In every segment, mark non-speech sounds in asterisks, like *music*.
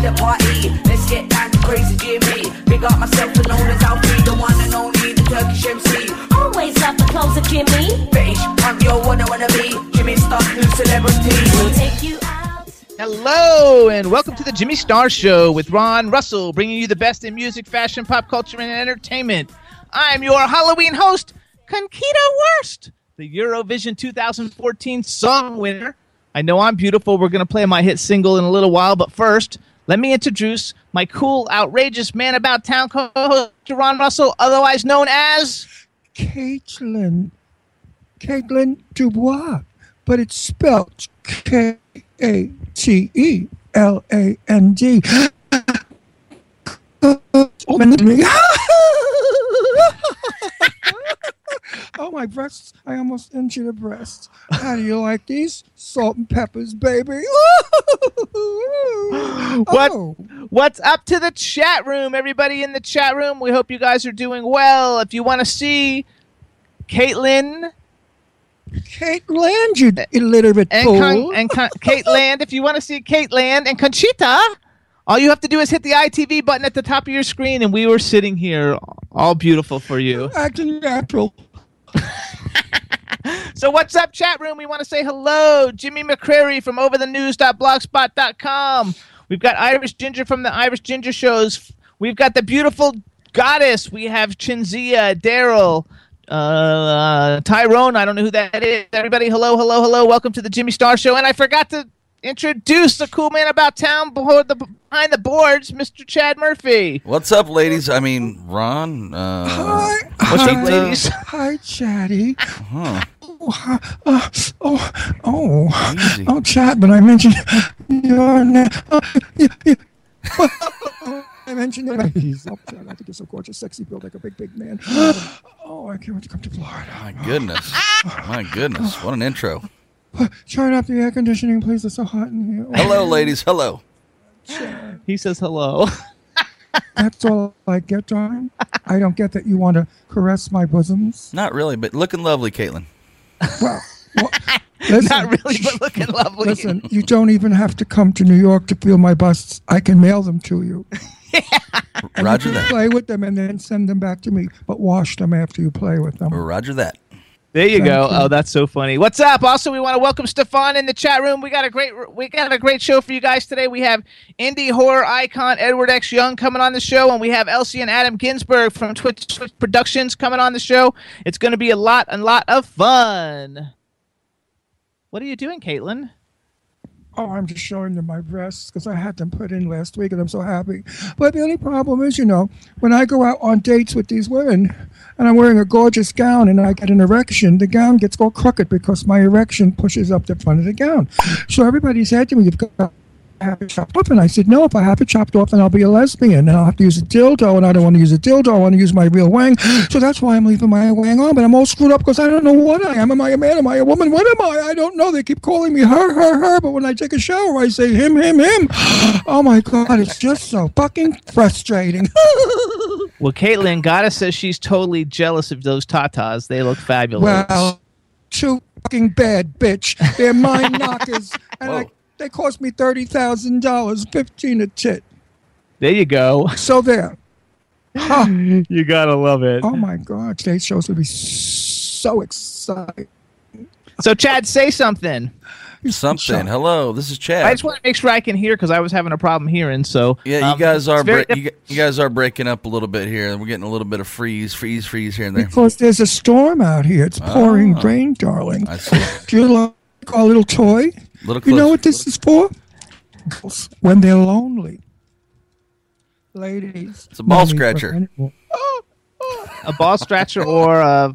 Girls the party. Let's get down to crazy Jimmy. Big up myself and known as Alfie, the one and only, the Turkish MC. Always love the clothes of Jimmy. British, I'm your one I wanna be. Jimmy Star, new celebrity. We'll take you out. Hello, and welcome to the Jimmy Star Show with Ron Russell, bringing you the best in music, fashion, pop culture, and entertainment. I'm your Halloween host, Conchita Wurst, the Eurovision 2014 song winner. I know I'm beautiful. We're going to play my hit single in a little while, but first, let me introduce my cool, outrageous man about town co-host, Ron Russell, otherwise known as. Caitlin. Caitlin Dubois, but it's spelled K A T E L A N D. *gasps* Oh, *laughs* *laughs* Oh, my breasts. I almost injured a breast. How do you like these? Salt and peppers, baby. *laughs* What? Oh. What's up to the chat room, everybody in the chat room? We hope you guys are doing well. If you want to see Caitlin Land, you illiterate and fool. Con- and Con- *laughs* if you want to see Land and Conchita, all you have to do is hit the ITV button at the top of your screen, and we were sitting here, all beautiful for you. Acting natural. So what's up, chat room? We want to say hello, Jimmy McCrary from OverTheNews.blogspot.com. We've got Irish Ginger from the Irish Ginger Shows. We've got the beautiful goddess. We have Chinzia, Daryl, uh, Tyrone. I don't know who that is. Everybody, hello, hello, hello. Welcome to the Jimmy Star Show. And I forgot to introduce the cool man about town behind the, behind the boards, Mr. Chad Murphy. What's up, ladies? I mean, Ron. Uh, Hi, What's hi, up, ladies? Hi, Chatty. huh. Oh, uh, oh, oh, Easy. oh, Chad, but I mentioned your name. Yeah, yeah. I mentioned your name. He's up, Chad. I think you're so gorgeous, sexy, built like a big, big man. Oh, I can't wait to come to Florida. My goodness. My goodness. What an intro. Turn up the air conditioning, please. It's so hot in here. Hello, ladies. Hello. He says hello. *laughs* That's all I get, darling. I don't get that you want to caress my bosoms. Not really, but looking lovely, Caitlin. Well, well *laughs* listen, Not really, but looking lovely. Listen, you don't even have to come to New York to feel my busts. I can mail them to you. *laughs* And Roger you can that. play with them and then send them back to me, but wash them after you play with them. Roger that. There you Thank go. you. Oh, that's so funny. What's up? Also, we want to welcome Stefan in the chat room. We got a great we got a great show for you guys today. We have indie horror icon Edward X Young coming on the show, and we have Elsie and Adam Ginsberg from Twitch, Twitch Productions coming on the show. It's going to be a lot, a lot of fun. What are you doing, Caitlin? Oh, I'm just showing them my breasts because I had them put in last week and I'm so happy. But the only problem is, you know, when I go out on dates with these women and I'm wearing a gorgeous gown and I get an erection, the gown gets all crooked because my erection pushes up the front of the gown. So everybody said to me, You've got have it chopped off. And I said, No, if I have it chopped off, then I'll be a lesbian and I'll have to use a dildo and I don't want to use a dildo. I want to use my real wang. So that's why I'm leaving my wang on. But I'm all screwed up because I don't know what I am. Am I a man? Am I a woman? What am I? I don't know. They keep calling me her, her, her. But when I take a shower, I say him, him, him. Oh my God, it's just so fucking frustrating. *laughs* Well, Caitlin Gotta says she's totally jealous of those tatas. They look fabulous. well, too fucking bad, bitch. They're mine *laughs* knockers. And I, Whoa. They cost me $30,000, 15 a tit. there you go. So there. Huh. *laughs* You gotta love it. Oh my God, today's show's gonna be so exciting. So, Chad, say something. Something. Hello, this is Chad. I just want to make sure I can hear because I was having a problem hearing. So, yeah, you um, guys are it's very bre- you, you guys are breaking up a little bit here. and We're getting a little bit of freeze, freeze, freeze here and there. Because there's a storm out here. It's pouring rain, darling. I see. Do you like our little toy? Little You know what this is for? When they're lonely. Ladies. It's a ball no need for scratcher. a ball scratcher or a,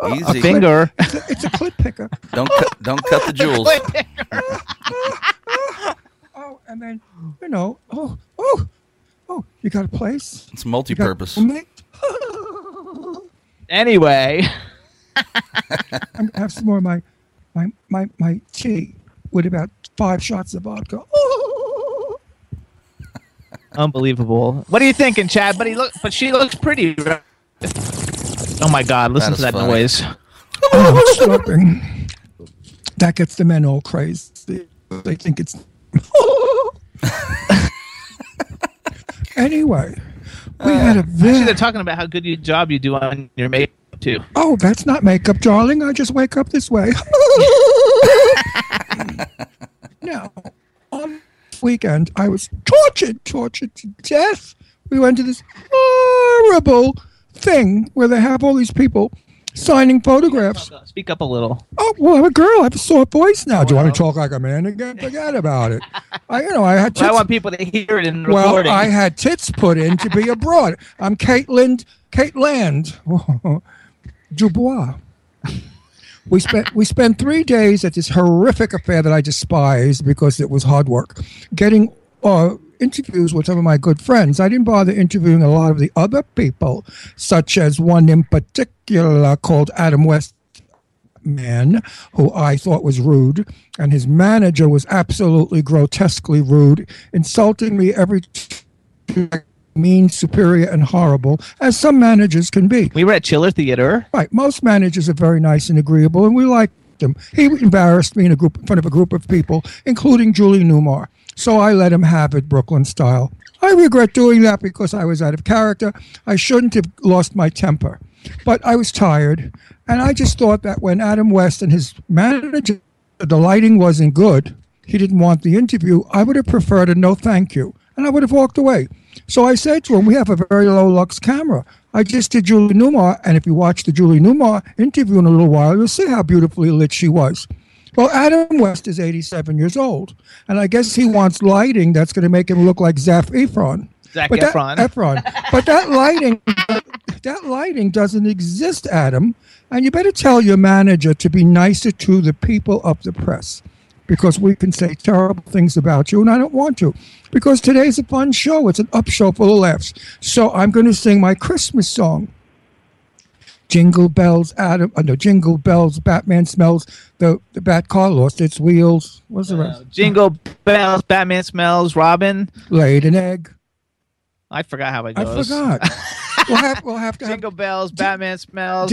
Oh, Easy. a finger. It's a, it's a clit picker. Don't cut, don't cut the *laughs* jewels. Oh, and then, you know, oh, oh, oh, you got a place? It's multi-purpose. Anyway, *laughs* I'm have some more of my, my, my, my tea with about five shots of vodka. *laughs* unbelievable. What are you thinking, Chad? But he look, but she looks pretty. right? Oh my God! Listen That to that funny. noise. Oh. That gets the men all crazy. They think it's. *laughs* anyway, we had a Actually, very. they're talking about how good your job you do on your makeup too. Oh, that's not makeup, darling. I just wake up this way. *laughs* now, on this weekend, I was tortured, tortured to death. We went to this horrible thing where they have all these people signing photographs. Speak up a little. Oh, well, I'm a girl. I have a sore voice now. Do you want to talk like a man again? Forget about it. I, you know, I had But I want people to hear it in the Well, recording. I had tits put in to be abroad. I'm Kate Lind, Kate Land, *laughs* Dubois. We spent we spent three days at this horrific affair that I despised because it was hard work, getting uh, interviews with some of my good friends. I didn't bother interviewing a lot of the other people, such as one in particular called Adam West man who I thought was rude, and his manager was absolutely grotesquely rude, insulting me every mean, superior, and horrible, as some managers can be. we were at Chiller Theater. Right, most managers are very nice and agreeable, and we like them. He embarrassed me in a group in front of a group of people, including Julie Newmar. So I let him have it, Brooklyn style. I regret doing that because I was out of character. I shouldn't have lost my temper, but I was tired, and I just thought that when Adam West and his manager, the lighting wasn't good, he didn't want the interview. I would have preferred a no thank you, and I would have walked away. So I said to him, "We have a very low lux camera. I just did Julie Newmar, and if you watch the Julie Newmar interview in a little while, you'll see how beautifully lit she was." Well, Adam West is 87 years old, and I guess he wants lighting that's going to make him look like Zaf Efron. Zac But that- Efron. *laughs* Efron. But that lighting, that lighting doesn't exist, Adam. And you better tell your manager to be nicer to the people of the press, because we can say terrible things about you, and I don't want to. Because today's a fun show; it's an up show full of laughs. So I'm going to sing my Christmas song. Jingle bells, Adam. Uh, no, jingle bells. Batman smells. The the bat car lost its wheels. What's the rest? Jingle bells, Batman smells, Robin. Laid an egg. I forgot how it goes. I forgot. *laughs* we'll have we'll have to have Jingle bells, Batman smells.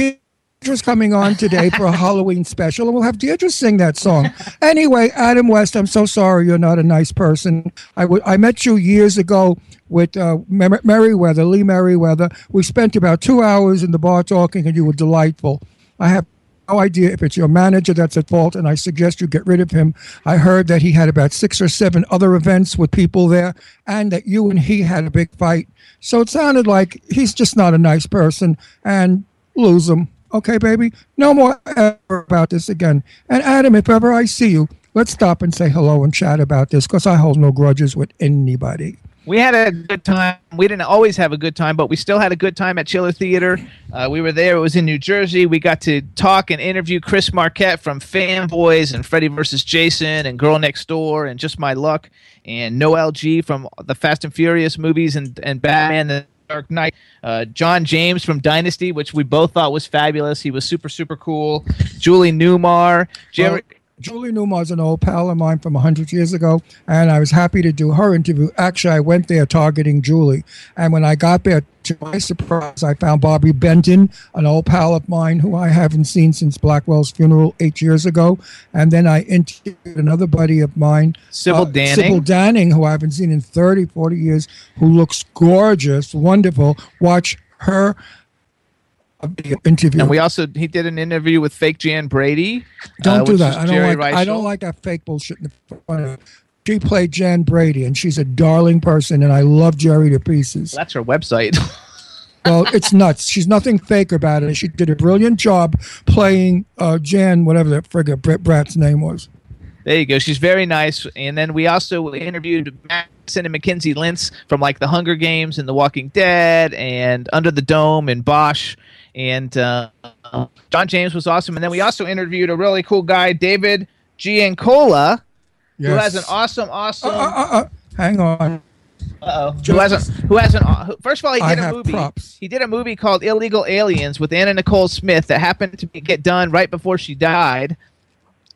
Deirdre's coming on today for a *laughs* Halloween special, and we'll have Deirdre sing that song. Anyway, Adam West, I'm so sorry you're not a nice person. I w- I met you years ago with uh, Mer- Meriwether, Lee Meriwether. We spent about two hours in the bar talking, and you were delightful. I have no idea if it's your manager that's at fault, and I suggest you get rid of him. I heard that he had about six or seven other events with people there, and that you and he had a big fight. So it sounded like he's just not a nice person, and lose him. Okay, baby? No more ever about this again. And Adam, if ever I see you, let's stop and say hello and chat about this because I hold no grudges with anybody. We had a good time. We didn't always have a good time, but we still had a good time at Chiller Theater. Uh, we were there. It was in New Jersey. We got to talk and interview Chris Marquette from Fanboys and Freddy vs. Jason and Girl Next Door and Just My Luck and Noel G from the Fast and Furious movies and, and Batman Dark Knight. Uh, John James from Dynasty, which we both thought was fabulous. He was super, super cool. Julie Newmar. Geri. Julie Newmar's an old pal of mine from 100 years ago, and I was happy to do her interview. Actually, I went there targeting Julie. And when I got there, to my surprise, I found Barbi Benton, an old pal of mine who I haven't seen since Blackwell's funeral eight years ago. And then I interviewed another buddy of mine, Sybil uh, Danning. Sybil Danning, who I haven't seen in 30, 40 years, who looks gorgeous, wonderful. Watch her interview. And we also he did an interview with fake Jan Brady. Don't uh, do that. I don't Geri like. I don't like that fake bullshit in the front of. She played Jan Brady, and she's a darling person, and I love Geri to pieces. That's her website. *laughs* well, it's nuts. She's nothing fake about it. She did a brilliant job playing uh, Jan, whatever that frigga Brett Brat's name was. There you go. She's very nice. And then we also interviewed Madison and Mackenzie Lintz from like The Hunger Games and The Walking Dead and Under the Dome and Bosch. And uh, John James was awesome. And then we also interviewed a really cool guy, David Giancola, who has an awesome, awesome. Uh, uh, uh, hang on. Uh-oh. Who has a, who has an who- first of all he did a movie. props. He did a movie called Illegal Aliens with Anna Nicole Smith that happened to be, get done right before she died.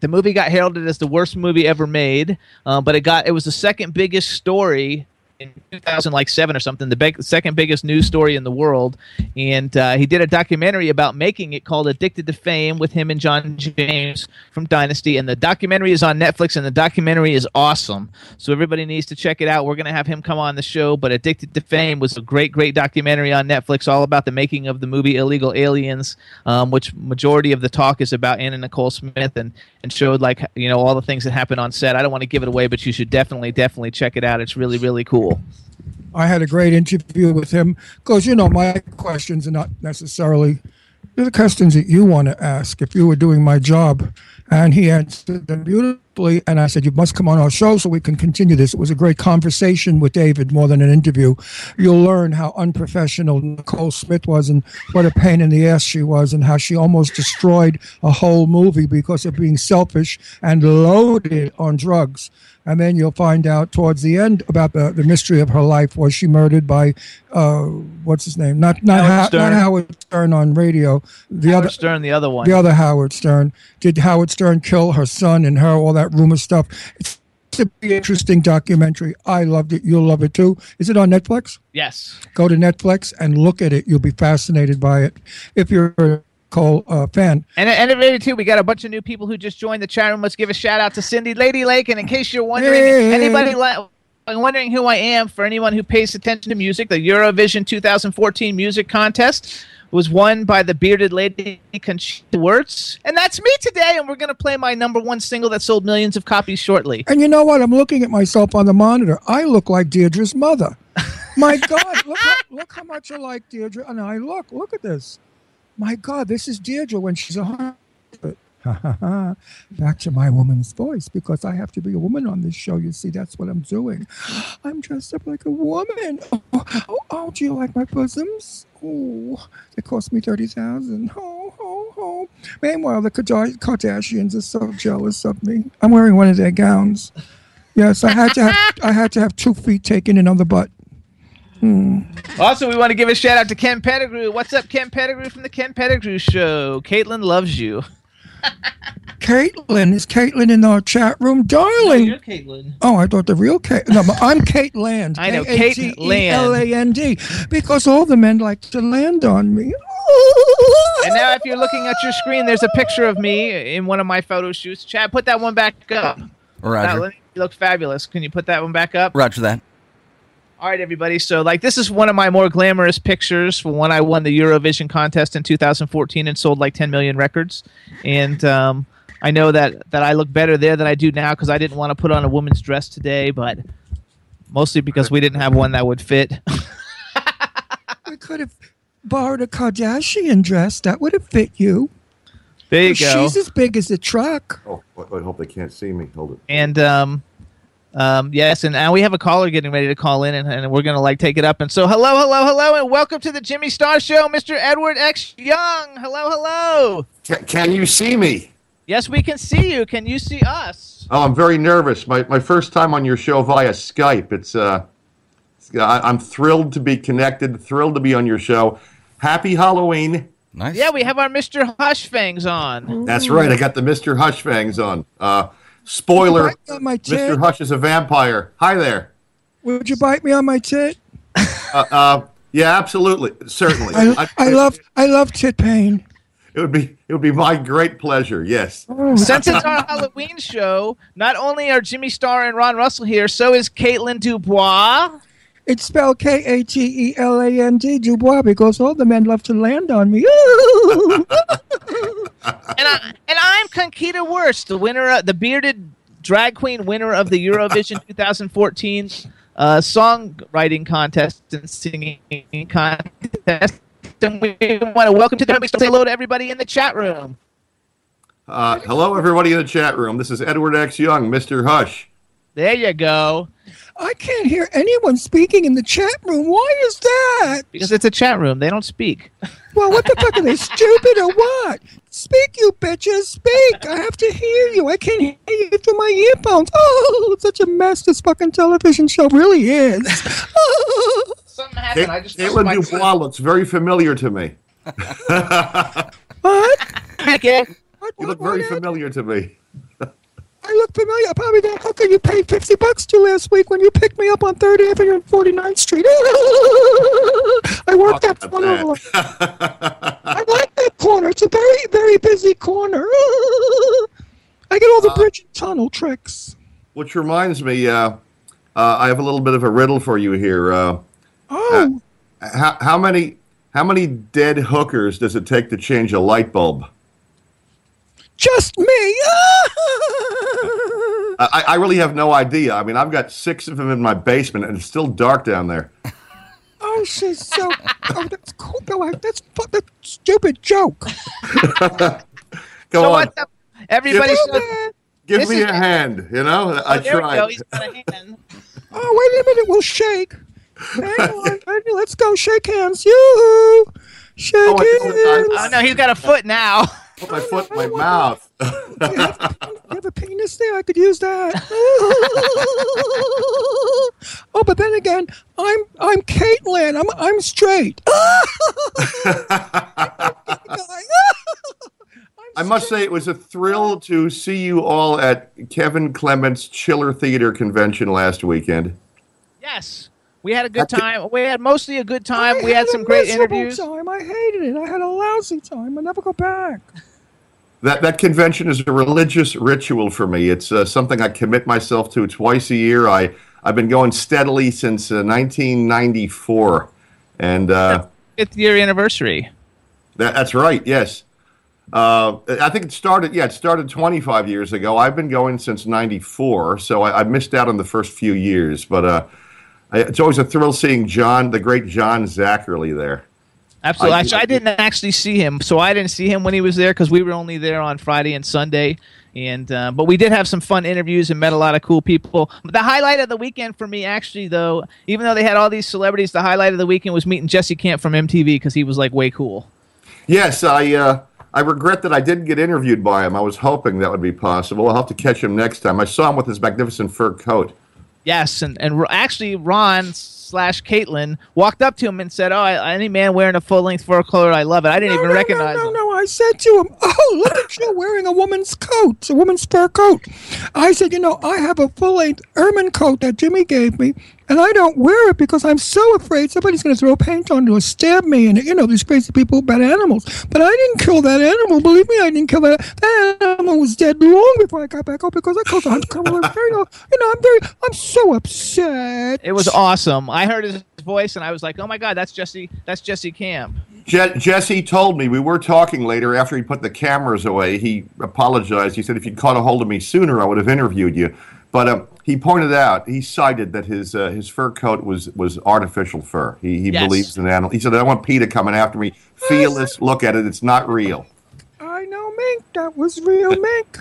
The movie got heralded as the worst movie ever made, um, but it got it was the second biggest story in 2007 or something, the big, second biggest news story in the world. And uh, he did a documentary about making it called "Addicted to Fame" with him and John James from Dynasty. And the documentary is on Netflix, and the documentary is awesome. So everybody needs to check it out. We're gonna have him come on the show. But "Addicted to Fame" was a great, great documentary on Netflix, all about the making of the movie "Illegal Aliens," um, which majority of the talk is about Anna Nicole Smith and and showed like you know all the things that happened on set. I don't want to give it away, but you should definitely, definitely check it out. It's really, really cool. I had a great interview with him because you know my questions are not necessarily the questions that you want to ask if you were doing my job, and he answered them beautifully. And I said, "You must come on our show so we can continue this." It was a great conversation with David, more than an interview. You'll learn how unprofessional Nicole Smith was, and what a pain in the ass she was, and how she almost destroyed a whole movie because of being selfish and loaded on drugs and then you'll find out towards the end about the, the mystery of her life. Was she murdered by uh, what's his name? Not not Howard Howard, Stern. not Howard Stern on radio. The Howard other Stern, the other one. the other Howard Stern. Did Howard Stern kill her son and her? All that rumor stuff. It's a pretty interesting documentary. I loved it. You'll love it too. Is it on Netflix? Yes. Go to Netflix and look at it. You'll be fascinated by it if you're Cole uh, fan. And and maybe too, we got a bunch of new people who just joined the chat room. Let's give a shout out to Cindy Lady Lake. And in case you're wondering, Hey. anybody li- wondering who I am, for anyone who pays attention to music, the Eurovision 2014 music contest was won by the bearded lady Conchita Wurst, and that's me today. And we're gonna play my number one single that sold millions of copies shortly. And you know what? I'm looking at myself on the monitor. I look like Deirdre's mother. My *laughs* God, look how, look how much I like Deirdre. And I look, look at this. My God, this is Deirdre when she's a hundred. *laughs* Back to my woman's voice because I have to be a woman on this show. You see, that's what I'm doing. *gasps* I'm dressed up like a woman. Oh, *laughs* oh, oh do you like my bosoms? Oh, they cost me thirty thousand. Oh, oh, oh. Meanwhile, the Kardashians are so jealous of me. I'm wearing one of their gowns. Yes, I had to have I had to have two feet taken in on the butt. Hmm. Also, we want to give a shout out to Ken Pettigrew. What's up, Ken Pettigrew from the Ken Pettigrew Show? Caitlin loves you. *laughs* Caitlin is Caitlin in our chat room, darling. Caitlin. Oh, I thought the real Kate. No, I'm Kate Land. *laughs* I know, Kate Land. K-A-T-E-L-A-N-D. Because all the men like to land on me. *laughs* And now, if you're looking at your screen, there's a picture of me in one of my photo shoots. Chad, put that one back up. That Roger. one- you look fabulous. Can you put that one back up? Roger that. All right, everybody. So, like, this is one of my more glamorous pictures from when I won the Eurovision contest in 2014 and sold like 10 million records. And um, I know that that I look better there than I do now because I didn't want to put on a woman's dress today, but mostly because we didn't have one that would fit. *laughs* we could have borrowed a Kardashian dress. That would have fit you. There you go. She's as big as a truck. Oh, I I hope they can't see me. Hold it. And um, um, yes, and now we have a caller getting ready to call in, and, and we're gonna like take it up. And so, hello, hello, hello, and welcome to the Jimmy Star Show, Mr. Edward X Young. Hello, hello. Can, can you see me? Yes, we can see you. Can you see us? Oh, I'm very nervous. My my first time on your show via Skype. It's uh, it's- I, I'm thrilled to be connected. Thrilled to be on your show. Happy Halloween. Nice. Yeah, we have our Mr. Hushfangs on. That's right. I got the Mr. Hush fangs on. Uh, spoiler: Bite me on my tit? Mr. Hush is a vampire. Hi there. Would you bite me on my tit? Uh, uh, yeah, absolutely, certainly. I, I love I love tit pain. It would be it would be my great pleasure. Yes. Since it's our Halloween show, not only are Jimmy Star and Ron Russell here, so is Caitlin Dubois. It's spelled K A T E L A N D Dubois because all the men love to land on me. *laughs* And, I, and I'm Conchita Wurst, the winner, of, the bearded drag queen winner of the Eurovision *laughs* 2014 uh, songwriting contest and singing contest. And we want to welcome to the say hello to everybody in the chat room. Uh, hello, everybody in the chat room. This is Edward X Young, Mr. Hush. There you go. I can't hear anyone speaking in the chat room. Why is that? Because it's a chat room, they don't speak. Well, what the fuck are they *laughs* stupid or what? Speak, you bitches, speak. I have to hear you. I can't hear you through my earphones. Oh, such a mess this fucking television show really is. *laughs* Something happened. I just Caitlin Dubois looks very familiar to me. what? Okay. *laughs* What, You what, look very what? familiar to me. I look familiar. Probably that hooker you paid 50 bucks to last week when you picked me up on 3rd Avenue and 49th Street. *laughs* I work that corner. about I like that corner. It's a very, very busy corner. *laughs* I get all the bridge and tunnel tricks. Which reminds me, uh, uh, I have a little bit of a riddle for you here. Uh, Oh, how, how many how many dead hookers does it take to change a light bulb? Just me. *laughs* I, I really have no idea. I mean, I've got six of them in my basement, and it's still dark down there. *laughs* Oh, she's so. Oh, that's cool. No, I- that's fu- that's stupid joke. *laughs* Go So on, what's up? Everybody, Give- so, give me is- a hand. You know, oh, I oh, there we tried. go. He's got a hand. Oh, wait a minute. We'll shake. Hang on. Let's go. Shake hands. You. Shake Oh, I hands. Oh no, he's got a foot now. Put my foot in my mouth. you, *laughs* have, you have a penis there? I could use that. *laughs* oh, but then again, I'm I'm Caitlin. I'm I'm straight. *laughs* I must say, it was a thrill to see you all at Kevin Clement's Chiller Theater convention last weekend. Yes, we had a good time. We had mostly a good time. I we had a some great interviews. Time. I hated it. I had a lousy time. I never go back. That that convention is a religious ritual for me. It's uh, something I commit myself to twice a year. I I've been going steadily since uh, 1994, and uh, Fifth year anniversary. that, that's right. Yes, uh, I think it started. Yeah, it started 25 years ago. I've been going since '94, so I, I missed out on the first few years. But uh, I, it's always a thrill seeing John, the great John Zacherle, there. Absolutely. I- Actually, I didn't actually see him, so I didn't see him when he was there because we were only there on Friday and Sunday. And uh, but we did have some fun interviews and met a lot of cool people. The highlight of the weekend for me, actually, though, even though they had all these celebrities, the highlight of the weekend was meeting Jesse Camp from MTV because he was like way cool. Yes, I uh, I regret that I didn't get interviewed by him. I was hoping that would be possible. I'll have to catch him next time. I saw him with his magnificent fur coat. Yes, and and actually, Ron slash Caitlin walked up to him and said, "Oh, I, any man wearing a full length fur coat, I love it." I didn't No, even no, recognize no, him. I said to him, "Oh, look at you wearing a woman's coat, a woman's fur coat." I said, "You know, I have a full-length ermine coat that Jimmy gave me, and I don't wear it because I'm so afraid somebody's going to throw paint on it or stab me." And you know, these crazy people about animals. But I didn't kill that animal. Believe me, I didn't kill that. That animal was dead long before I got back up because I a hundred. I'm very, you know, I'm very, I'm so upset. It was awesome. I heard his voice and I was like, "Oh my god, that's Jesse! That's Jesse Camp." Je- Jesse told me we were talking later after he put the cameras away. He apologized. He said if you'd caught a hold of me sooner, I would have interviewed you. But um, he pointed out he cited that his uh, his fur coat was was artificial fur. He he Yes. believes in animal. He said I don't want PETA coming after me. Feel this, look at it. It's not real. I know me. mink. That was real mink.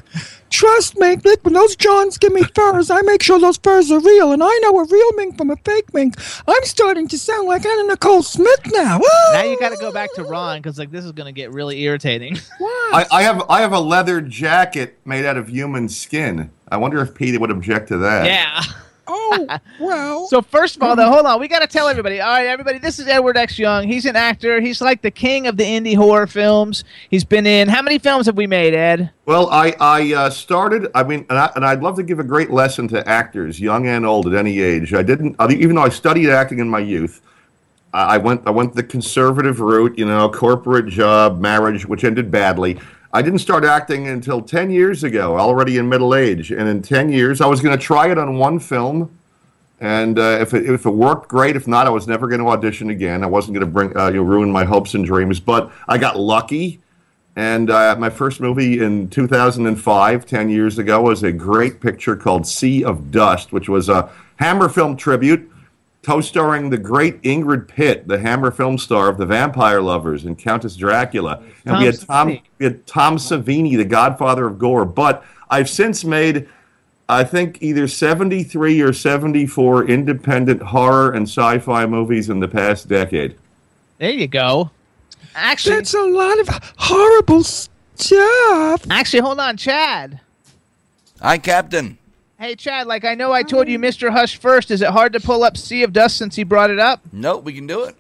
Trust me, look, when those Johns give me furs, I make sure those furs are real, and I know a real mink from a fake mink. I'm starting to sound like Anna Nicole Smith now. Now you got to go back to Ron because like this is gonna get really irritating. *laughs* I, I have I have a leather jacket made out of human skin. I wonder if PETA would object to that. yeah. Oh, *laughs* well. So first of all, though, hold on. We got to tell everybody. All right, everybody. This is Edward X. Young. He's an actor. He's like the king of the indie horror films. He's been in how many films have we made, Ed? Well, I I uh, started. I mean, and, I, and I'd love to give a great lesson to actors, young and old, at any age. I didn't, I- even though I studied acting in my youth. I I went I went the conservative route, you know, corporate job, marriage, which ended badly. I didn't start acting until 10 years ago, already in middle age. And in 10 years, I was going to try it on one film. And uh, if, it, if it worked, great. If not, I was never going to audition again. I wasn't going to bring uh, you know, ruin my hopes and dreams. But I got lucky. And uh, my first movie in 2005, 10 years ago, was a great picture called Sea of Dust, which was a Hammer film tribute co-starring the great Ingrid Pitt, the Hammer film star of The Vampire Lovers and Countess Dracula. And Tom we had Tom Savini. we had Tom Savini, the godfather of gore. But I've since made I think either 73 or 74 independent horror and sci-fi movies in the past decade. There you go. Actually, That's a lot of horrible stuff. actually, hold on, Chad. Hi, Captain. Hey, Chad. Like I know I told you, Mr. Hush first. Is it hard to pull up Sea of Dust since he brought it up? Nope, we can do it.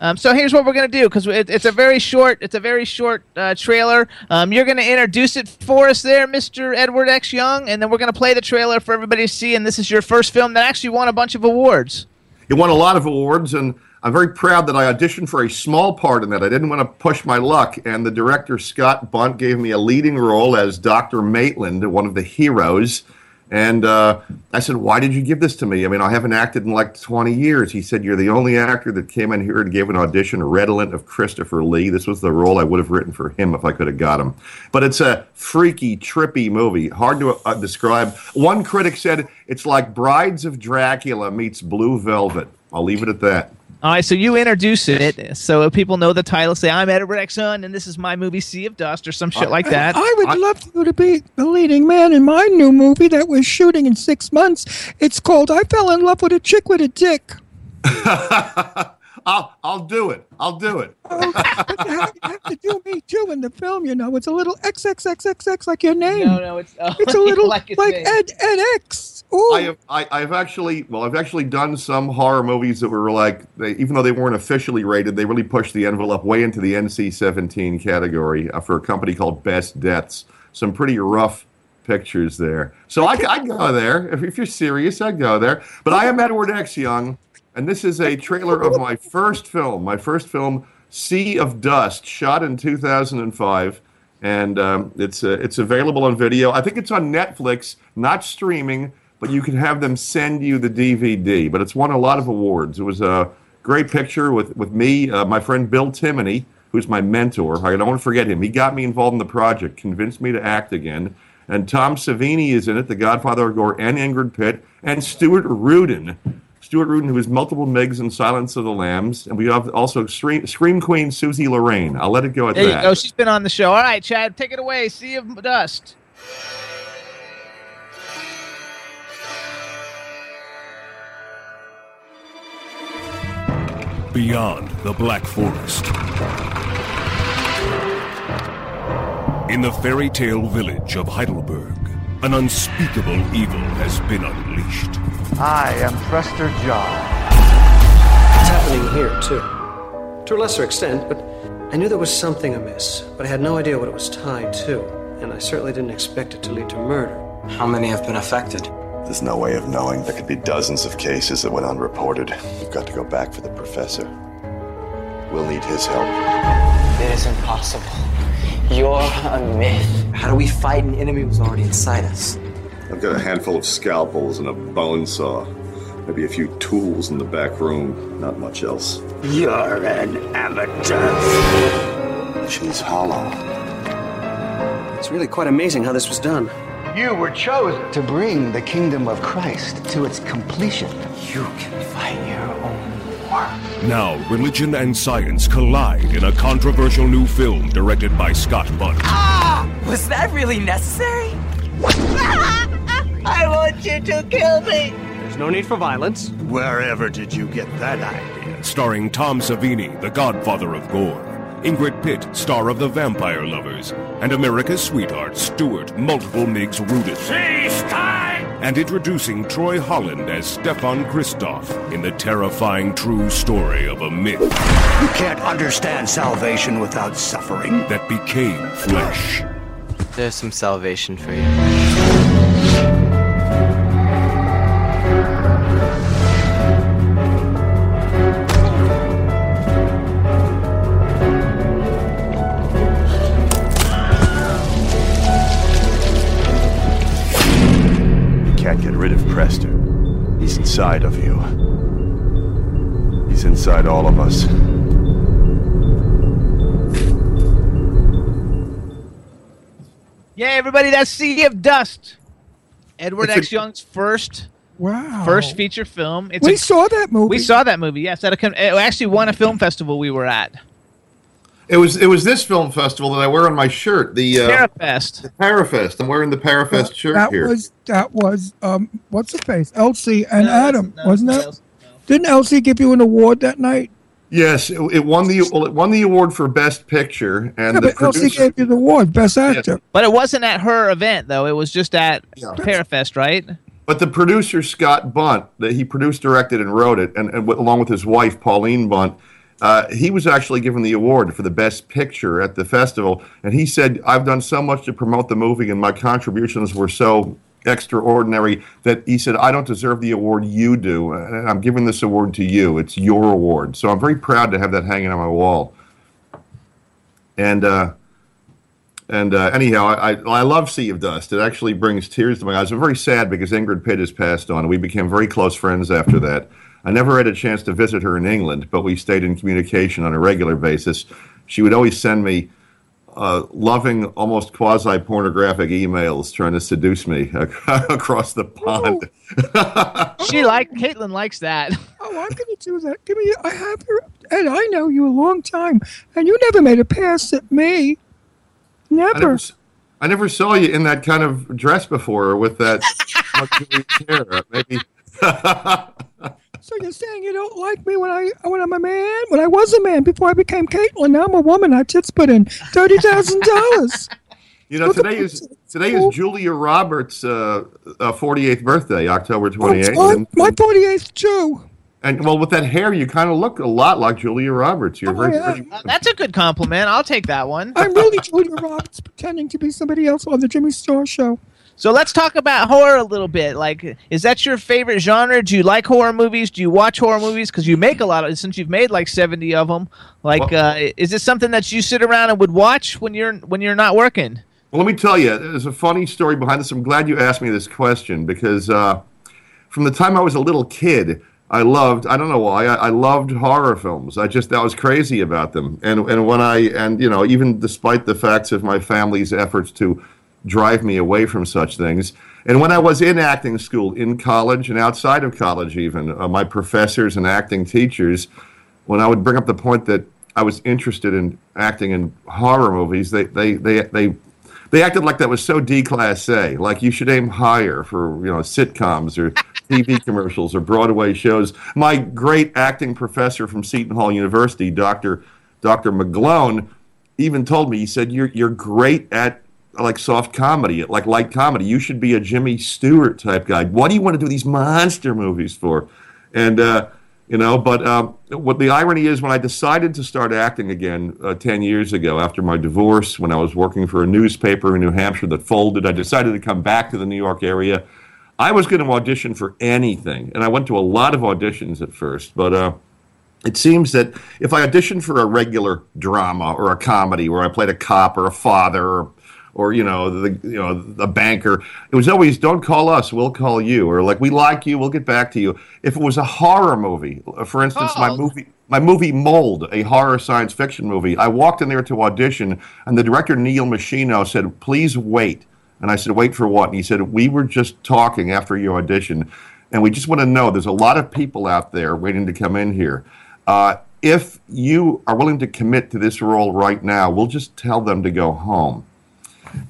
Um, so here's what we're gonna do because it, it's a very short, it's a very short uh, trailer. Um, you're gonna introduce it for us there, Mr. Edward X. Young, and then we're gonna play the trailer for everybody to see. And this is your first film that actually won a bunch of awards. It won a lot of awards, and I'm very proud that I auditioned for a small part in that. I didn't want to push my luck, and the director Scott Bunt gave me a leading role as Dr. Maitland, one of the heroes. And uh, I said, "Why did you give this to me? I mean, I haven't acted in like 20 years." He said, "You're the only actor that came in here and gave an audition redolent of Christopher Lee. This was the role I would have written for him if I could have got him." But it's a freaky, trippy movie, hard to uh, describe. One critic said it's like Brides of Dracula meets Blue Velvet. I'll leave it at that. All right, so you introduce it so people know the title. Say, I'm Edward X. Young, and this is my movie Sea of Dust or some shit like that. I would I- love you to be the leading man in my new movie that we're shooting in six months. It's called I Fell in Love with a Chick with a Dick. *laughs* I'll I'll do it. I'll do it. But you have, you have to do me too in the film, you know. It's a little XXXXX like your name. no, no, it's, oh, It's a *laughs* little like like, Ed Ed X. Ooh. I have I, I've actually well I've actually done some horror movies that were like they, even though they weren't officially rated they really pushed the envelope way into the NC-17 category uh, for a company called Best Deaths. Some pretty rough pictures there. So I I go there if, if you're serious I go there. But I am Edward X Young, and this is a trailer of my first film. My first film, Sea of Dust, shot in 2005 and um, it's uh, it's available on video. I think it's on Netflix, not streaming, but you can have them send you the DVD. But it's won a lot of awards. It was a great picture with with me, uh, my friend Bill Timoney, who's my mentor. I don't want to forget him. He got me involved in the project, convinced me to act again. And Tom Savini is in it, the Godfather of Gore, and Ingrid Pitt, and Stuart Rudin. Stuart Rudin, who was multiple Miggs in Silence of the Lambs, and we have also Scream, Scream Queen Suzi Lorraine. I'll let it go at There you that. go. She's been on the show. All right, Chad, take it away. Sea of Dust. Beyond the Black Forest. In the fairy tale village of Heidelberg, an unspeakable evil has been unleashed. I am Prester John. It's happening here, too. To a lesser extent, but I knew there was something amiss, but I had no idea what it was tied to, and I certainly didn't expect it to lead to murder. How many have been affected? There's no way of knowing. There could be dozens of cases that went unreported. You've got to go back for the professor. We'll need his help. It is impossible. You're a myth. How do we fight an enemy who's already inside us? I've got a handful of scalpels and a bone saw. Maybe a few tools in the back room. Not much else. You're an amateur. She's hollow. It's really quite amazing how this was done. You were chosen to bring the kingdom of Christ to its completion. You can fight your own war. Now, religion and science collide in a controversial new film directed by Scott Bunt. Ah, was that really necessary? *laughs* I want you to kill me. There's no need for violence. Wherever did you get that idea? Starring Tom Savini, the godfather of gore. Ingrid Pitt, star of The Vampire Lovers. And America's sweetheart, Stuart Multiple Miggs Rudin. She's time! And introducing Troy Holland as Stefan Christoff in the terrifying true story of a myth You can't understand salvation without suffering. that became flesh. There's some salvation for you. You inside of you. He's inside all of us. Yeah, everybody, that's Sea of Dust. Edward It's a- X. Young's first Wow. first feature film. It's we a- saw that movie. We saw that movie. Yes, that it actually won a film festival we were at. It was it was this film festival that I wear on my shirt. The uh, Parafest. The Parafest. I'm wearing the Parafest shirt that here. was that was um what's the face Elsie and Adam wasn't it? Didn't Elsie give you an award that night? Yes, it, it won the well, it won the award for best picture, and yeah, the but Elsie gave you the award, best actor. But it wasn't at her event though. It was just at Parafest, right? But the producer Scott Bunt, that he produced, directed, and wrote it, and, and along with his wife Pauline Bunt, uh, he was actually given the award for the best picture at the festival. And he said, "I've done so much to promote the movie, and my contributions were so extraordinary that he said I don't deserve the award you do, and I'm giving this award to you. It's your award." So I'm very proud to have that hanging on my wall. And uh, and uh, anyhow, I, I love Sea of Dust. It actually brings tears to my eyes. I'm very sad because Ingrid Pitt has passed on. We became very close friends after that. I never had a chance to visit her in England, but we stayed in communication on a regular basis. She would always send me uh, loving, almost quasi pornographic emails trying to seduce me *laughs* across the pond. She like Caitlin likes that. Oh, I'm going to do that. Give me. I have your. And I know you a long time, and you never made a pass at me. I Never. never, s- I never saw you in that kind of dress before with that *laughs* luxurious hair. Maybe. *laughs* So you're saying you don't like me when I when I'm a man? When I was a man before I became Caitlyn. Now I'm a woman. I just put in thirty thousand dollars. You know, today is today is Julia Roberts' uh, uh, 48th birthday, October 28th. Oh, and, my forty eighth too. and well, with that hair, you kind of look a lot like Julia Roberts. You're very yeah. pretty. That's a good compliment. I'll take that one. I'm really Julia Roberts pretending to be somebody else on the Jimmy Star Show. So let's talk about horror a little bit. Like, is that your favorite genre? Do you like horror movies? Do you watch horror movies? Because you make a lot of since you've made like seventy of them. Like, Well- uh, is this something that you sit around and would watch when you're when you're not working? Well, let me tell you, there's a funny story behind this. I'm glad you asked me this question because uh, from the time I was a little kid, I loved. I don't know why. I, I loved horror films. I just I was crazy about them. And and when I and you know even despite the facts of my family's efforts to drive me away from such things. And when I was in acting school, in college and outside of college, even uh, my professors and acting teachers, when I would bring up the point that I was interested in acting in horror movies, they they they they they acted like that was so D class déclassé. Like you should aim higher for you know sitcoms or TV *laughs* commercials or Broadway shows. My great acting professor from Seton Hall University, Doctor Doctor McGlone, even told me he said you're you're great at like soft comedy, like light comedy. You should be a Jimmy Stewart type guy. What do you want to do these monster movies for? And uh, you know, but um, what the irony is, when I decided to start acting again uh, ten years ago after my divorce, when I was working for a newspaper in New Hampshire that folded, I decided to come back to the New York area. I was going to audition for anything, and I went to a lot of auditions at first, but. Uh, it seems that if I auditioned for a regular drama or a comedy where I played a cop or a father or, or you know the you know the banker, it was always don't call us, we'll call you, or like we like you, we'll get back to you. If it was a horror movie, for instance, my movie my movie Mold, a horror science fiction movie, I walked in there to audition, and the director Neil Meschino said, "Please wait." And I said, "Wait for what?" And he said, "We were just talking after your audition, and we just want to know there's a lot of people out there waiting to come in here." Uh, if you are willing to commit to this role right now, we'll just tell them to go home.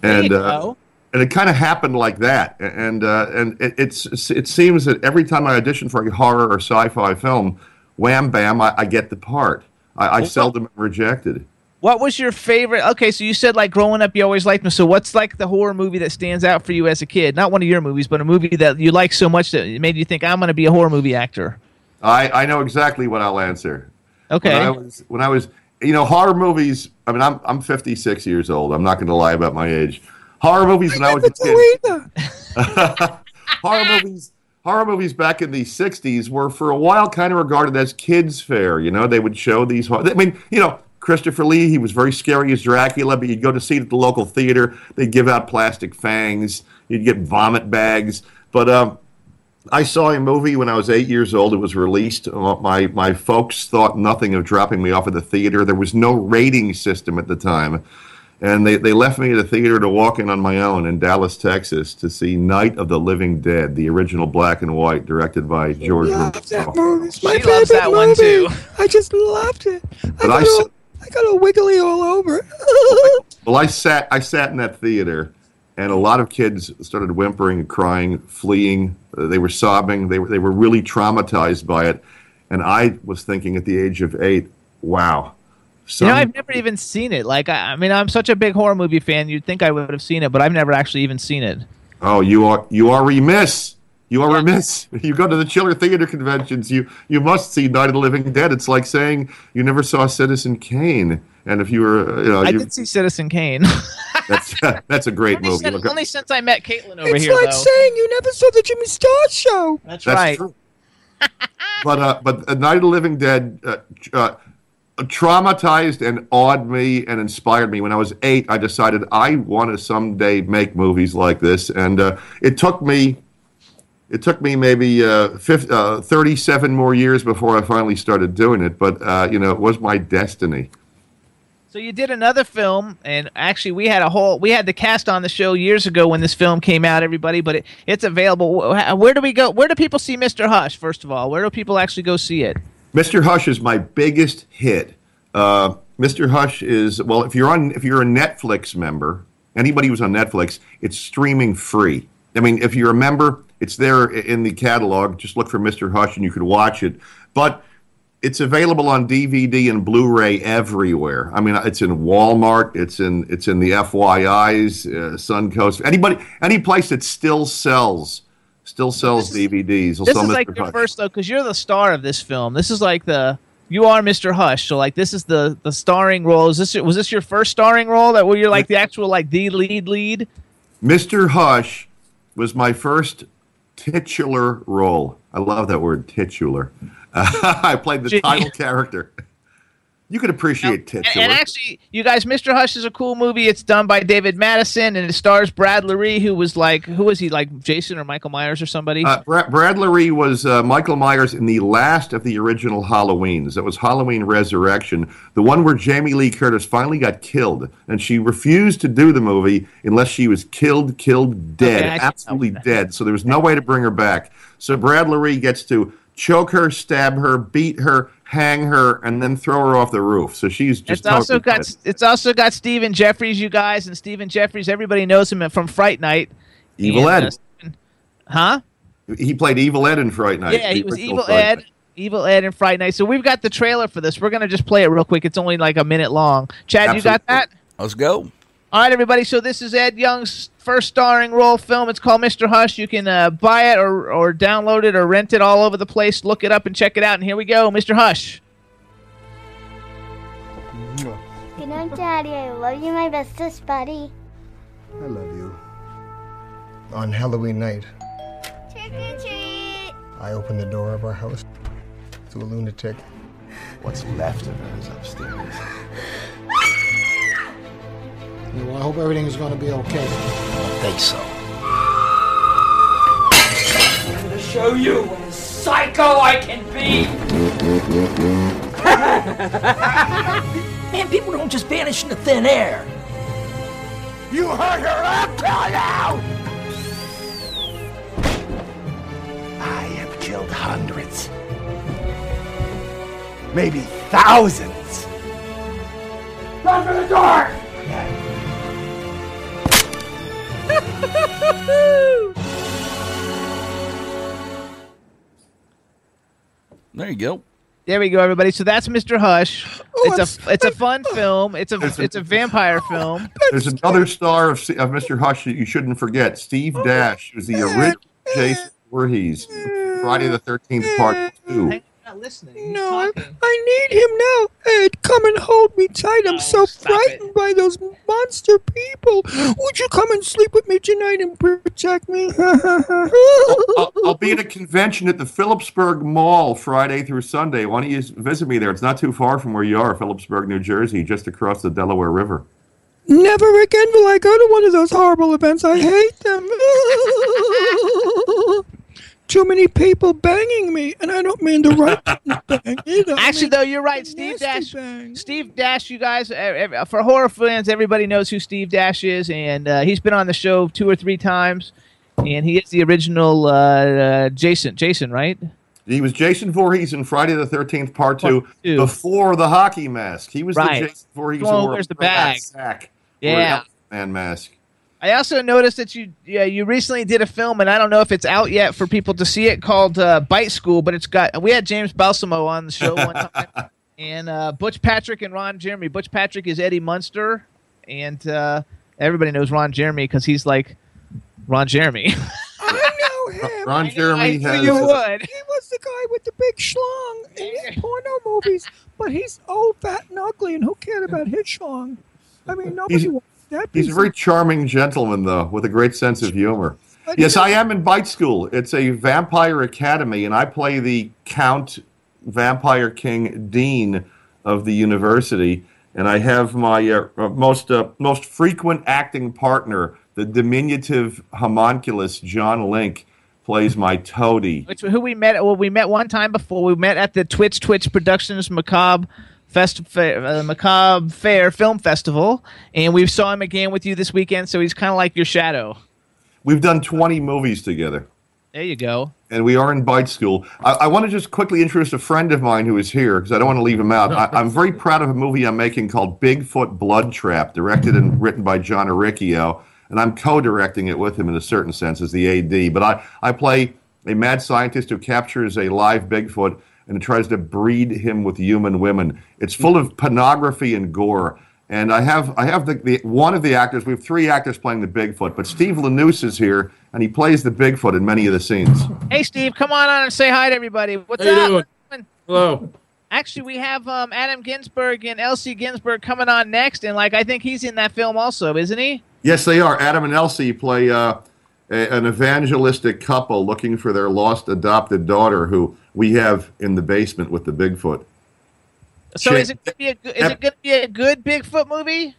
And uh, and it kind of happened like that. And uh, and it, it's it seems that every time I audition for a horror or sci-fi film, wham bam, I, I get the part. I, I seldom rejected. What was your favorite? Okay, so you said like growing up, you always liked them. So what's like the horror movie that stands out for you as a kid? Not one of your movies, but a movie that you like so much that it made you think I'm going to be a horror movie actor. I, I know exactly what I'll answer. Okay. When I was, when I was you know, horror movies. I mean, I'm I'm 56 years old. I'm not going to lie about my age. Horror movies when I was a kid. *laughs* horror movies. Horror movies back in the 60s were for a while kind of regarded as kids' fare. You know, they would show these. I mean, you know, Christopher Lee, he was very scary as Dracula, but you'd go to see it at the local theater. They'd give out plastic fangs. You'd get vomit bags. But um, I saw a movie when I was eight years old. It was released. Uh, My my folks thought nothing of dropping me off at the theater. There was no rating system at the time, and they, they left me at the theater to walk in on my own in Dallas, Texas, to see Night of the Living Dead, the original black and white, directed by George Love Romero. that movie. It's my She favorite loves that one, movie. too. I just loved it. I But got, I all, s- I got all wiggly all over. *laughs* Well, I sat I sat in that theater, and a lot of kids started whimpering and crying, fleeing. Uh, they were sobbing. They were they were really traumatized by it, and I was thinking at the age of eight, wow. you know, I've never even seen it. Like, I, I mean, I'm such a big horror movie fan. You'd think I would have seen it, but I've never actually even seen it. Oh, you are you are remiss. You are remiss. *laughs* You go to the Chiller Theater conventions. You you must see Night of the Living Dead. It's like saying you never saw Citizen Kane. And if you were, uh, you know, I you, did see Citizen Kane. *laughs* that's *laughs* that's a great only, movie. since, only since I met Caitlin over it's here, like though. saying you never saw the Jimmy Star show. That's, That's right. true. but uh, but uh, Night of the Living Dead uh, uh, traumatized and awed me and inspired me. When I was eight, I decided I want to someday make movies like this, and uh, it took me. It took me maybe uh, fif- uh, 37 more years before I finally started doing it, but uh, you know it was my destiny. So you did another film, and actually, we had a whole we had the cast on the show years ago when this film came out. Everybody, but it, it's available. Where do we go? Where do people see Mr. Hush? First of all, where do people actually go see it? Mr. Hush is my biggest hit. Uh, Mr. Hush is well, if you're on, if you're a Netflix member, anybody who's on Netflix, it's streaming free. I mean, if you're a member, it's there in the catalog. Just look for Mr. Hush, and you could watch it. But it's available on DVD and Blu-ray everywhere. I mean, it's in Walmart. It's in it's in the FYI's, uh, Suncoast. Anybody, any place that still sells, still sells DVDs. will This is Mr. like your first though, because you're the star of this film. This is like the you are Mr. Hush. So like this is the the starring role. Is this was this your first starring role that where you're like the actual like the lead lead? Mr. Hush was my first titular role. I love that word, titular. *laughs* I played the Gee. title character. You could appreciate And, titular. and actually, you guys, Mr. Hush is a cool movie. It's done by David Madison and it stars Brad Loree, who was like who was he like Jason or Michael Myers or somebody? Uh, Brad, Brad Loree was uh, Michael Myers in the last of the original Halloweens. That was Halloween Resurrection, the one where Jamie Lee Curtis finally got killed, and she refused to do the movie unless she was killed, killed, dead, Okay, absolutely dead. So there was no way to bring her back. So Brad Loree gets to choke her, stab her, beat her, hang her, and then throw her off the roof. So she's just It's also got dead. it's also got Stephen Geoffreys, you guys, and Stephen Geoffreys. Everybody knows him from Fright Night. Evil And, uh, Ed. Stephen- huh? He played Evil Ed in Fright Night. yeah, he was Evil Fright Ed. Night. Evil Ed and Fright Night. So we've got the trailer for this. We're gonna just play it real quick. It's only like a minute long. Chad, you got that? Let's go. All right, everybody. So this is Ed Young's first starring role film. It's called Mr. Hush. You can uh, buy it or or download it or rent it all over the place. Look it up and check it out. And here we go, Mr. Hush. Good night, Daddy. I love you, my bestest buddy. I love you. On Halloween night, Trick or treat. I opened the door of our house to a lunatic. What's left of her is upstairs. *laughs* Well, I hope everything is going to be okay. I don't think so. I'm gonna show you what a psycho I can be. *laughs* Man, people don't just vanish into thin air. You heard her up till now! I have killed hundreds. Maybe thousands. Run for the door! There you go. There we go, everybody. So that's Mr. Hush. it's a it's a fun film. It's a There's a- it's a vampire *laughs* film. There's another star of, of Mr. Hush that you shouldn't forget. Steve Dash, who's the original Jason Voorhees. Friday the 13th, Part 2. Not listening. No, I, I need him now. Ed, come and hold me tight. I'm so frightened by those monster people. Would you come and sleep with me tonight and protect me? I'll, *laughs* I'll be at a convention at the Phillipsburg Mall Friday through Sunday. Why don't you visit me there? It's not too far from where you are, Phillipsburg, New Jersey, just across the Delaware River. Never again will I go to one of those horrible events. I hate them. *laughs* Too many people banging me, and I don't mean the right kind of bang either. I Actually, mean though, you're right. Steve Dash. Steve Dash. You guys, for horror fans, everybody knows who Steve Dash is, and uh, he's been on the show two or three times, and he is the original uh, uh, Jason. Jason, right? He was Jason Voorhees in Friday the 13th, Part 2, Part two. before the hockey mask. He was Right. the Jason Voorhees The one who who wore wears the a fat bag. sack. Yeah. Man mask. I also noticed that you yeah, you recently did a film, and I don't know if it's out yet for people to see it called uh, Bite School, but it's got we had James Balsamo on the show one time, *laughs* and uh, Butch Patrick and Ron Jeremy. Butch Patrick is Eddie Munster, and uh, everybody knows Ron Jeremy because he's like Ron Jeremy. *laughs* I know him. Ron Jeremy knew has. you would. He was the guy with the big schlong in his porno movies, but he's old, fat, and ugly, and who cared about his schlong? I mean, nobody He's- wants that. He's a very charming gentleman, though, with a great sense of humor. Yes, I am in Bite School. It's a vampire academy, and I play the Count Vampire King Dean of the university. And I have my uh, uh, most uh, most frequent acting partner, the diminutive homunculus John Link, plays my toady. Which who we met? Well, we met one time before. We met at the Twitch Twitch Productions Macabre Fest uh, Macabre Fair Film Festival, and we saw him again with you this weekend. So he's kind of like your shadow. We've done 20 movies together. There you go. and we are in Bite School. I, I want to just quickly introduce a friend of mine who is here because I don't want to leave him out. I, I'm very proud of a movie I'm making called Bigfoot Blood Trap, directed and written by John Aricchio, and I'm co-directing it with him in a certain sense as the AD. But I, I play a mad scientist who captures a live Bigfoot and it tries to breed him with human women. It's full of pornography and gore. And I have I have the, the one of the actors. We have three actors playing the Bigfoot, but Steve Lanous is here, and he plays the Bigfoot in many of the scenes. Hey, Steve, come on on and say hi to everybody. What's How you up? doing? Hello. Actually, we have um, Adam Ginsberg and Elsie Ginsberg coming on next, and like I think he's in that film also, isn't he? Yes, they are. Adam and Elsie play uh, a, an evangelistic couple looking for their lost adopted daughter, who we have in the basement with the Bigfoot. So Shit. is it gonna be a, good- is it going to be a good Bigfoot movie?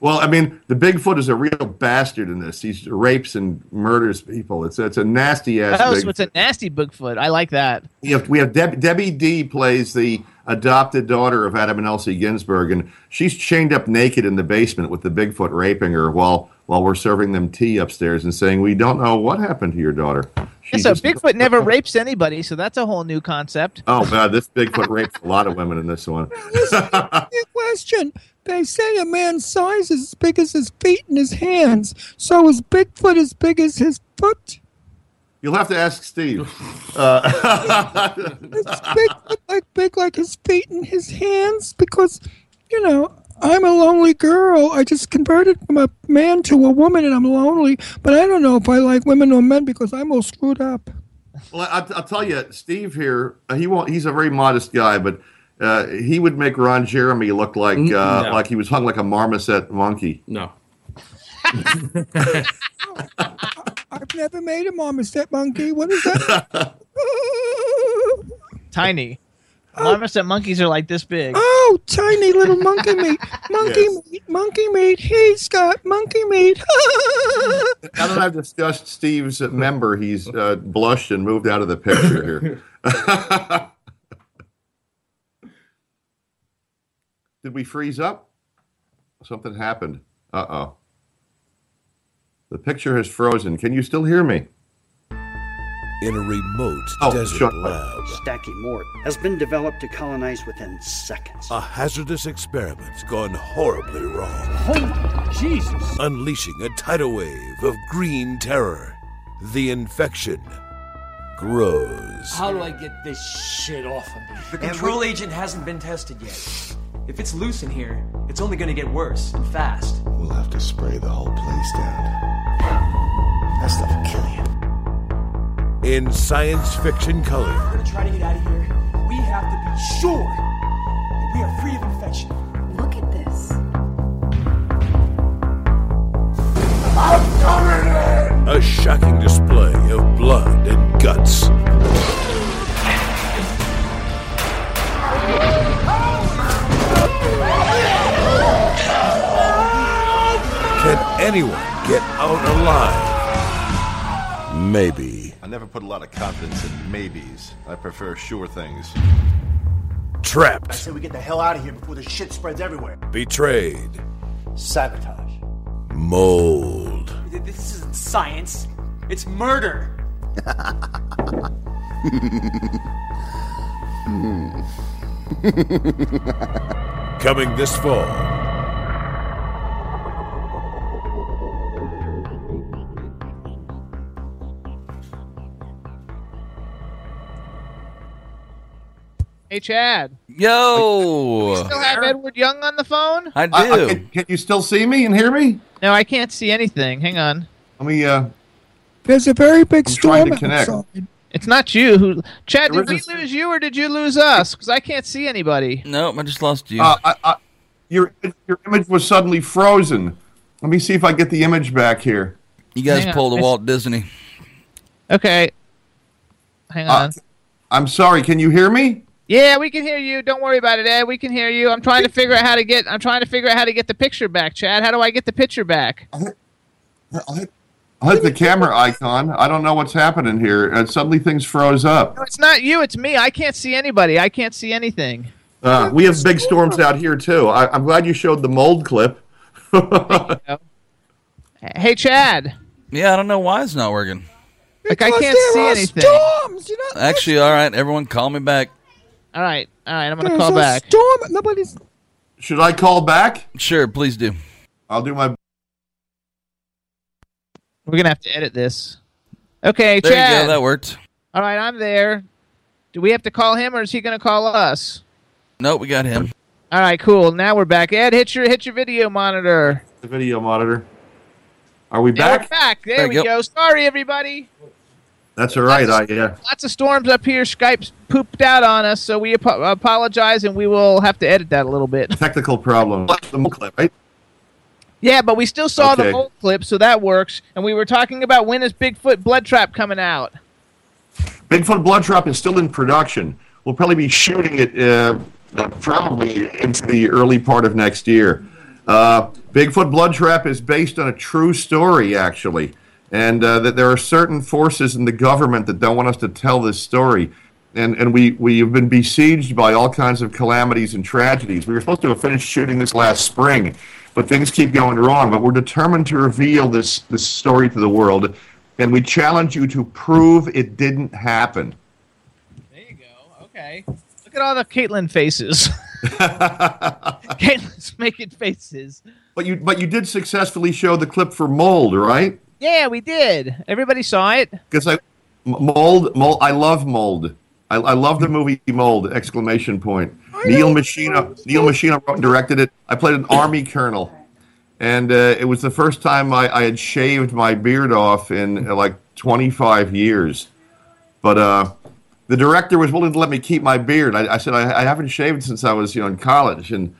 Well, I mean, the Bigfoot is a real bastard in this. He rapes and murders people. It's it's a nasty ass. Oh, so it's a nasty Bigfoot. I like that. We have we have Deb, Debbie D plays the adopted daughter of Adam and Elsie Ginsberg, and she's chained up naked in the basement with the Bigfoot raping her while while we're serving them tea upstairs and saying we don't know what happened to your daughter. She Yeah, so just- Bigfoot *laughs* never rapes anybody, so that's a whole new concept. Oh god, this Bigfoot rapes a lot of women in this one. Good question. They say a man's size is as big as his feet and his hands. So is Bigfoot as big as his foot? You'll have to ask Steve. Uh, Is Bigfoot like big like his feet and his hands? Because, you know, I'm a lonely girl. I just converted from a man to a woman and I'm lonely. But I don't know if I like women or men because I'm all screwed up. well, I, I'll tell you, Steve here. uh, He won't. He's a very modest guy, but uh, he would make Ron Jeremy look like uh, no. like he was hung like a marmoset monkey. No. *laughs* I've never made a marmoset monkey. What is that? *laughs* Tiny. Marmoset monkeys are like this big. Oh, tiny little monkey *laughs* meat. Monkey Yes. meat. Monkey meat. He's got monkey meat. *laughs* Now that I've discussed Steve's member, he's uh, blushed and moved out of the picture here. Did we freeze up? Something happened. Uh oh. The picture has frozen. Can you still hear me? in a remote Oh, desert shut up. lab. Stacky Mort has been developed to colonize within seconds. A hazardous experiment gone horribly wrong. Oh, Jesus! Unleashing a tidal wave of green terror. The infection grows. How do I get this shit off of me? The control agent hasn't been tested yet. If it's loose in here, it's only gonna get worse and fast. We'll have to spray the whole place down. That stuff will kill you. In science fiction color. We're gonna try to get out of here. We have to be sure that we are free of infection. Look at this. A shocking display of blood and guts. Can anyone get out alive? Maybe. I never put a lot of confidence in maybes. I prefer sure things. Trapped. I Trapped. say we get the hell out of here before the shit spreads everywhere. Betrayed. Sabotage. Mold. This isn't science. It's murder. *laughs* *laughs* Coming this fall. Hey, Chad. Yo. You Still have Edward Young on the phone? I do. I- I- can, can you still see me and hear me? No, I can't see anything. Hang on. Let me. Uh, There's a very big I'm trying storm to connect. outside. It's not you who. Chad, There did we lose you or did you lose us? Because I can't see anybody. Nope, I just lost you. uh, I, I, your your image was suddenly frozen. Let me see if I get the image back here. you guys hang on. pulled a It's- Walt Disney. Okay. Hang Uh, on. I'm sorry. Can you hear me? Yeah, we can hear you. Don't worry about it, Ed. We can hear you. I'm trying to figure out how to get. I'm trying to figure out how to get the picture back, Chad. How do I get the picture back? I'll hit, I'll hit the camera icon. I don't know what's happening here. Uh, suddenly things froze up. No, it's not you. It's me. I can't see anybody. I can't see anything. Uh, we have big storms out here too. I, I'm glad you showed the mold clip. *laughs* Hey, Chad. Yeah, I don't know why it's not working. Like I Because can't there see are anything. Storms, you know. Actually, all right, everyone, call me back. All right, all right. I'm gonna There's call a back. Storm. Nobody's. Should I call back? Sure, please do. I'll do my. We're gonna have to edit this. Okay, There Chad. you go. That worked. All right, I'm there. Do we have to call him or is he gonna call us? Nope, we got him. All right, cool. Now we're back. Ed, hit your hit your video monitor. The video monitor. Are we back? we're back? back. There, There we go. go. Sorry, everybody. That's all right. I yeah. Lots of storms up here. Skype's pooped out on us, so we apo- apologize, and we will have to edit that a little bit. Technical problem. *laughs* The clip, right? Yeah, but we still saw the Okay. whole clip, so that works. And we were talking about when is Bigfoot Blood Trap coming out? Bigfoot Blood Trap is still in production. We'll probably be shooting it uh, probably into the early part of next year. Uh, Bigfoot Blood Trap is based on a true story, actually, and uh, that there are certain forces in the government that don't want us to tell this story. And, and we, we have been besieged by all kinds of calamities and tragedies. We were supposed to have finished shooting this last spring, but things keep going wrong. But we're determined to reveal this, this story to the world, and we challenge you to prove it didn't happen. There you go. Okay. Look at all the Caitlin faces. *laughs* Caitlin's making faces. But you but you did successfully show the clip for mold, right? Yeah, we did. Everybody saw it. Because I mold mold I love mold. I, I love the movie Mold! Exclamation point. Neil Meschino Neil Meschino wrote and directed it. I played an *laughs* army colonel, and uh, it was the first time I, I had shaved my beard off in uh, like 25 years. But uh, the director was willing to let me keep my beard. I, I said I, I haven't shaved since I was you know in college, and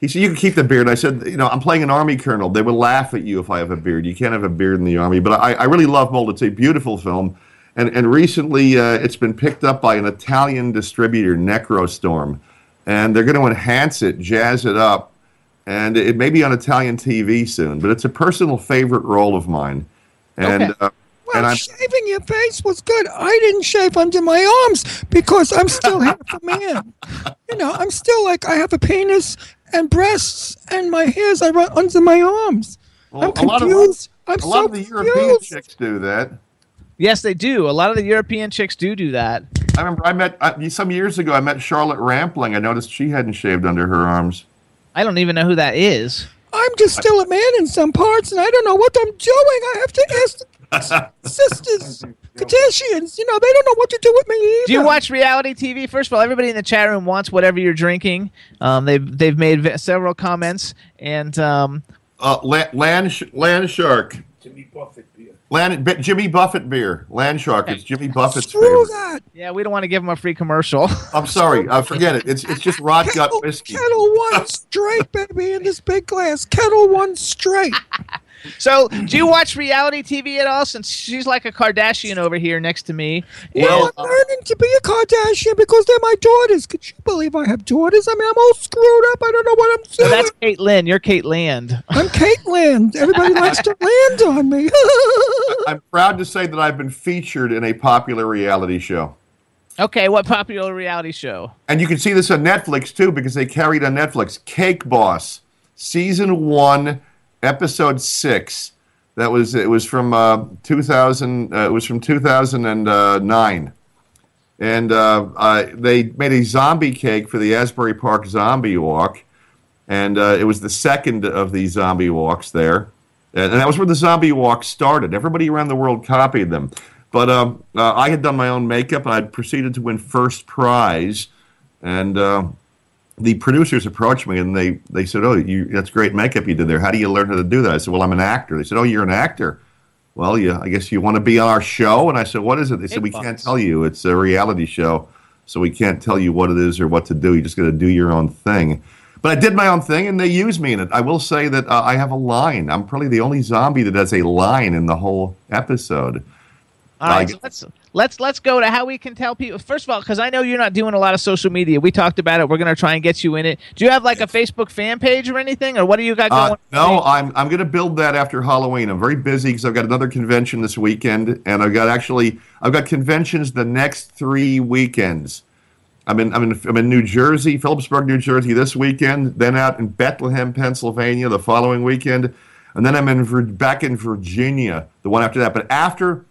he said you can keep the beard. I said you know I'm playing an army colonel. They would laugh at you if I have a beard. You can't have a beard in the army. But I, I really love Mold. It's a beautiful film. And, and recently, uh, it's been picked up by an Italian distributor, Necrostorm, and they're going to enhance it, jazz it up, and it may be on Italian TV soon. But it's a personal favorite role of mine, and Okay. uh, Well, and shaving your face was good. I didn't shave under my arms because I'm still half a man. *laughs* You know, I'm still like I have a penis and breasts, and my hairs I run under my arms. well, I'm a lot of confused. I'm a so lot of the European chicks do that. Yes, they do. A lot of the European chicks do do that. I remember I met uh, some years ago. I met Charlotte Rampling. I noticed she hadn't shaved under her arms. I don't even know who that is. I'm just still a man in some parts, and I don't know what I'm doing. I have to ask the *laughs* sisters, Kardashians. You know, they don't know what to do with me either. Do you watch reality TV? First of all, everybody in the chat room wants whatever you're drinking. Um, they've they've made v- several comments, and um, Uh, land, land, sh- land shark. Jimmy Buffett beer. Land, B- Jimmy Buffett beer. Land shark. It's Jimmy Buffett's favorite. yeah, we don't want to give him a free commercial. *laughs* I'm sorry. Uh, forget it. It's it's just *laughs* rot gut whiskey. Ketel One straight, baby, in this big glass. Ketel One straight. *laughs* so, do you watch reality TV at all? Since she's like a Kardashian over here next to me. Well, And- I'm learning to be a Kardashian because they're my daughters. Could you believe I have daughters? I mean, I'm all screwed up. I don't know what I'm So saying. that's Kate Lynn. You're Kate Land. I'm Kate Land. Everybody likes to land on me. *laughs* I'm proud to say that I've been featured in a popular reality show. Okay, what popular reality show? And you can see this on Netflix too because they carried on Netflix Cake Boss, season one, episode six. That was it was from uh, 2000. Uh, it was from 2009, and uh, uh, they made a zombie cake for the Asbury Park Zombie Walk, and uh, it was the second of the zombie walks there, and, and that was where the zombie walk started. Everybody around the world copied them, but um, uh, I had done my own makeup, and I proceeded to win first prize, and. The producers approached me and they, they said, "Oh, you, that's great makeup you did there. How do you learn how to do that?" I said, "Well, I'm an actor." They said, "Oh, you're an actor. Well, yeah, I guess you want to be on our show." And I said, "What is it?" They said, "We can't tell you. It's a reality show, so we can't tell you what it is or what to do. You just got to do your own thing." But I did my own thing, and they used me in it. I will say that uh, I have a line. I'm probably the only zombie that has a line in the whole episode. All right, I- so let's let's let's go to how we can tell people. First of all, because I know you're not doing a lot of social media. We talked about it. We're gonna try and get you in it. Do you have like a Facebook fan page or anything, or what do you got going? Uh, no, I'm I'm going to build that after Halloween. I'm very busy because I've got another convention this weekend, and I've got actually I've got conventions the next three weekends. I'm in I'm in I'm in New Jersey, Phillipsburg, New Jersey this weekend. Then out in Bethlehem, Pennsylvania the following weekend, and then I'm in back in Virginia the one after that. But after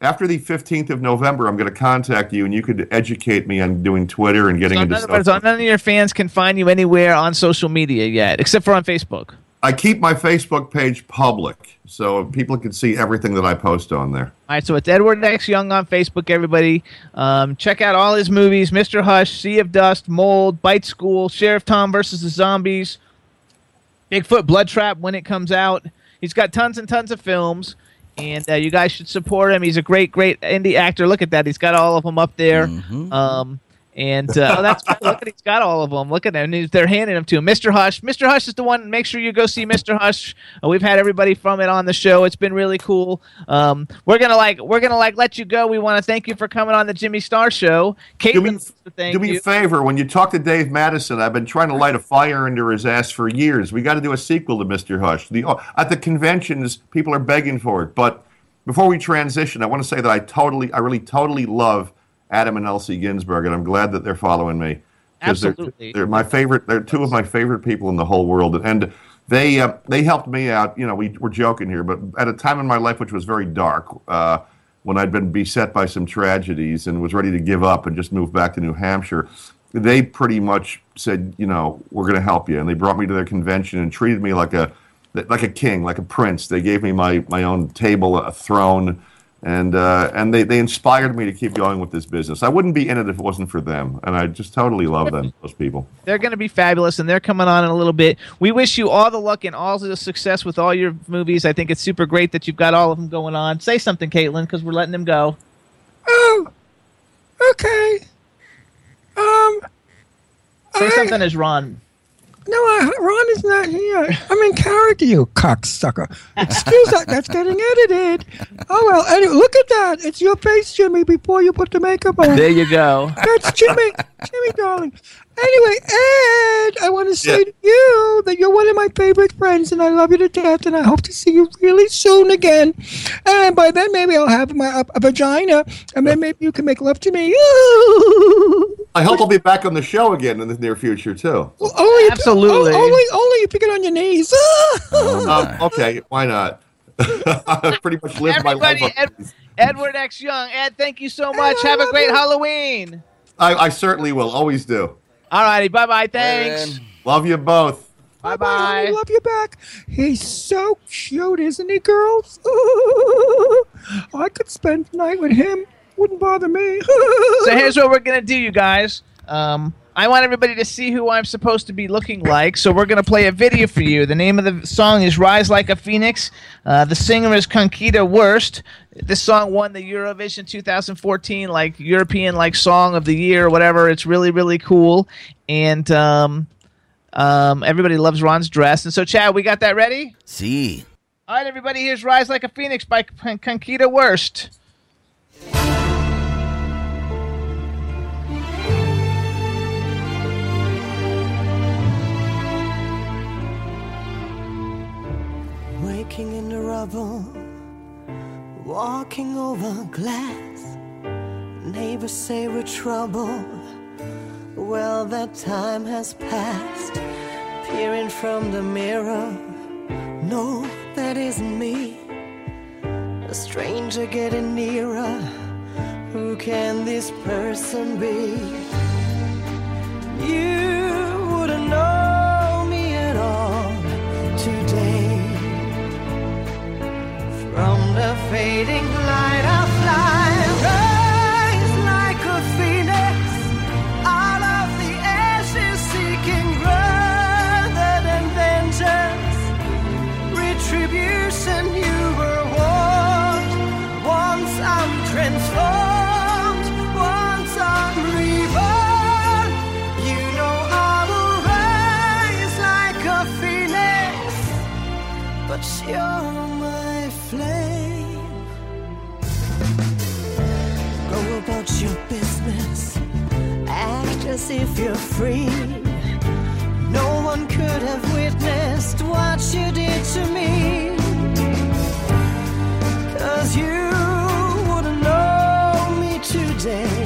after the 15th of November, I'm going to contact you, and you could educate me on doing Twitter and getting So into stuff. words, none of your fans can find you anywhere on social media yet, except for on Facebook. I keep my Facebook page public so people can see everything that I post on there. All right, so it's Edward X Young on Facebook. Everybody, um, check out all his movies: Mr. Hush, Sea of Dust, Mold, Bite School, Sheriff Tom versus the Zombies, Bigfoot Blood Trap when it comes out. He's got tons and tons of films, and uh, you guys should support him. He's a great, great indie actor. Look at that; he's got all of them up there. Um, and uh, oh, that's look at he's got all of them. Look at them; they're handing them to him. Mr. Hush, Mr. Hush is the one. Make sure you go see Mr. Hush. Uh, we've had everybody from it on the show. It's been really cool. Um, we're gonna like we're gonna like let you go. We want to thank you for coming on the Jimmy Star Show. Caitlin, to thank Do me a favor when you talk to Dave Madison. I've been trying to light a fire under his ass for years. We got to do a sequel to Mr. Hush. The, oh, at the conventions, people are begging for it. But before we transition, I want to say that I totally, I really, totally love Adam and Elsie Ginsberg, and I'm glad that they're following me. 'Cause they're- they're, my favorite. They're two of my favorite people in the whole world, and they uh, they helped me out. You know, we we're joking here, but at a time in my life which was very dark, uh, when I'd been beset by some tragedies and was ready to give up and just move back to New Hampshire, they pretty much said, you know, we're going to help you, and they brought me to their convention and treated me like a like a king, like a prince. They gave me my my own table, a throne. And uh, and they, they inspired me to keep going with this business. I wouldn't be in it if it wasn't for them, and I just totally love them. *laughs* Those people. They're going to be fabulous, and they're coming on in a little bit. We wish you all the luck and all the success with all your movies. I think it's super great that you've got all of them going on. Say something, Caitlin, because we're letting them go. Oh, okay. Um, Say something as Ron. No, I, Ron is not here. I'm in character, you cocksucker. Excuse that. That's getting edited. Oh well. Anyway, look at that. It's your face, Jimmy. Before you put the makeup on. There you go. That's Jimmy. Jimmy, darling. Anyway, Ed, I want to say Yeah. to you that you're one of my favorite friends, and I love you to death, and I hope to see you really soon again. And by then, maybe I'll have my a, a vagina, and then maybe you can make love to me. *laughs* I hope I'll be back on the show again in the near future too. Only if- Absolutely. o- only, only if you get on your knees. *laughs* Um, okay, why not? I *laughs* pretty much lived my life. Everybody, Ed, Edward X Young. Ed, thank you so much. Have a great Halloween. I, I certainly will. Always do. All righty. Bye bye. Thanks. Love you both. Bye I bye. love you back. He's so cute, isn't he, girls? *laughs* I could spend the night with him. Wouldn't bother me. *laughs* so here's what we're gonna do, you guys. Um, I want everybody to see who I'm supposed to be looking like, so we're gonna play a video for you. The name of the song is "Rise Like a Phoenix." Uh, the singer is Conchita Wurst. This song won the Eurovision 2014 like European like Song of the Year or whatever. It's really really cool, and um, um, everybody loves Ron's dress. And so, Chad, we got that ready. See. All right, everybody. Here's "Rise Like a Phoenix" by Con- Conchita Wurst. Rubble, walking over glass. Neighbors say we're trouble. Well, that time has passed. Peering from the mirror, no, that isn't me. A stranger getting nearer. Who can this person be? You fading light as if you're free. No one could have witnessed what you did to me. Cause you wouldn't know me today.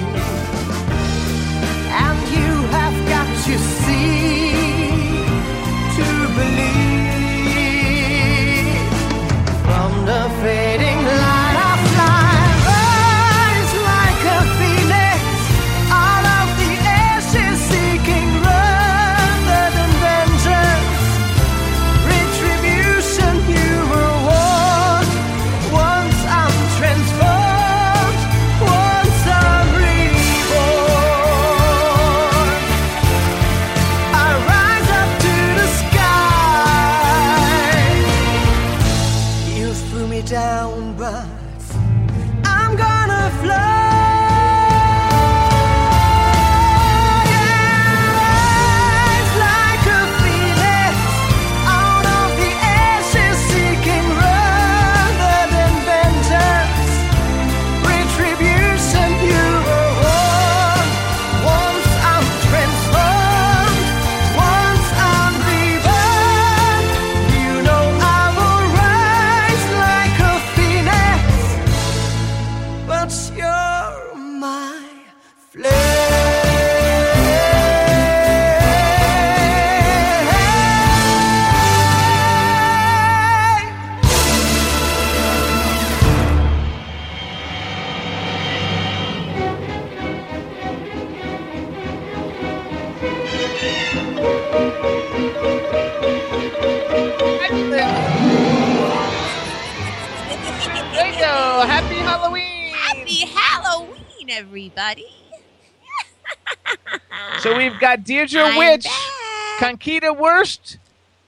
Deirdre I'm Witch, Conchita Wurst,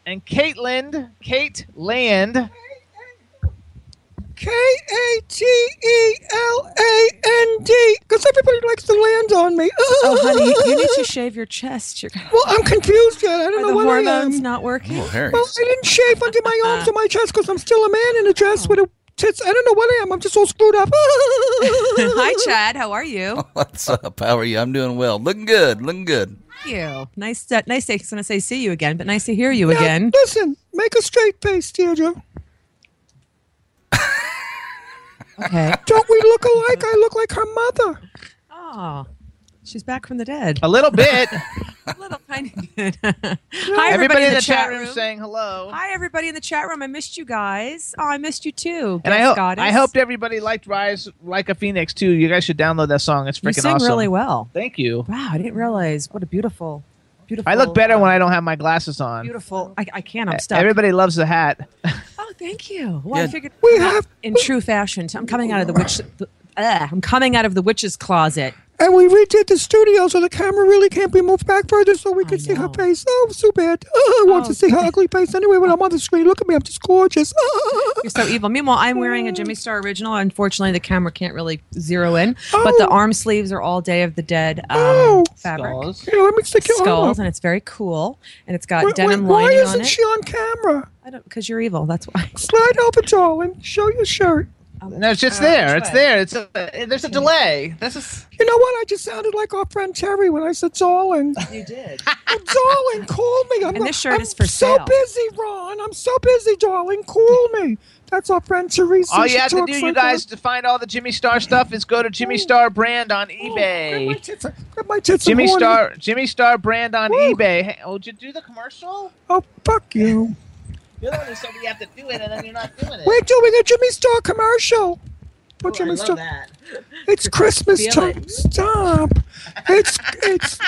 and Caitlin, Kate Land. K A T E L A N D. Because everybody likes to land on me. Oh, honey, you need to *laughs* shave your chest. You're Well, I'm confused yet. I don't Are know the what I hormones am. not working? Oh, Harry. Well, I didn't shave under my arms *laughs* or my chest because I'm still a man in a dress with a tits. I don't know what I am. I'm just all screwed up. *laughs* Hi, Chad. How are you? What's up? How are you? I'm doing well. Looking good. Looking good. Thank you. Nice. To, nice. To, I was going to say see you again, but nice to hear you Now, again. Listen, make a straight face, Deirdre. Okay. *laughs* Don't we look alike? I look like her mother. Oh, she's back from the dead. A little bit. *laughs* *laughs* little tiny bit. *laughs* Hi, Hi, everybody, in the, chat room, saying hello. Hi, everybody in the chat room. I missed you guys. Oh, I missed you too. And I Guest hope Goddess. I hoped everybody liked "Rise Like a Phoenix" too. You guys should download that song. It's you freaking sing awesome. really well. Thank you. Wow, I didn't realize what a beautiful, beautiful. I look better when I don't have my glasses on. Beautiful. I, I can't. I'm stuck. Everybody loves the hat. *laughs* Oh, thank you. Well, I figured we have in true fashion. I'm coming out of the witch. The, uh, I'm coming out of the witch's closet. And we redid the studio so the camera really can't be moved back further so we can see her face. Oh, so bad. Oh, I want to see her ugly face anyway when I'm on the screen. Look at me, I'm just gorgeous. You're so evil. Meanwhile, I'm wearing a Jimmy Star original. Unfortunately, the camera can't really zero in, but the arm sleeves are all Day of the Dead um, fabric. Here, let me stick your arm Skulls, up. and it's very cool, and it's got Why- denim why, lining why isn't she on camera? I don't because you're evil. That's why. Slide over, darling. Show your shirt. No, it's just Uh, there. It's way? there. It's a, there's a delay. This is. You know what? I just sounded like our friend Terry when I said darling. You did. *laughs* Oh, darling, call me. I'm, And this shirt I'm is for so sale. busy, Ron. I'm so busy, darling. Call me. That's our friend Teresa. All She you have to talks do, you like guys, to find all the Jimmy Star stuff is go to Jimmy Star brand on eBay. that. Grab my tits. I'm Jimmy. Star, Jimmy Star brand on eBay. Hey, oh, did you do the commercial? Oh, fuck you. You're the one who said we have to do it, and then you're not doing it. We're doing a Jimmy Star commercial. What Oh, I love Star? that. It's *laughs* Christmas Feel time. it. Stop. It's it's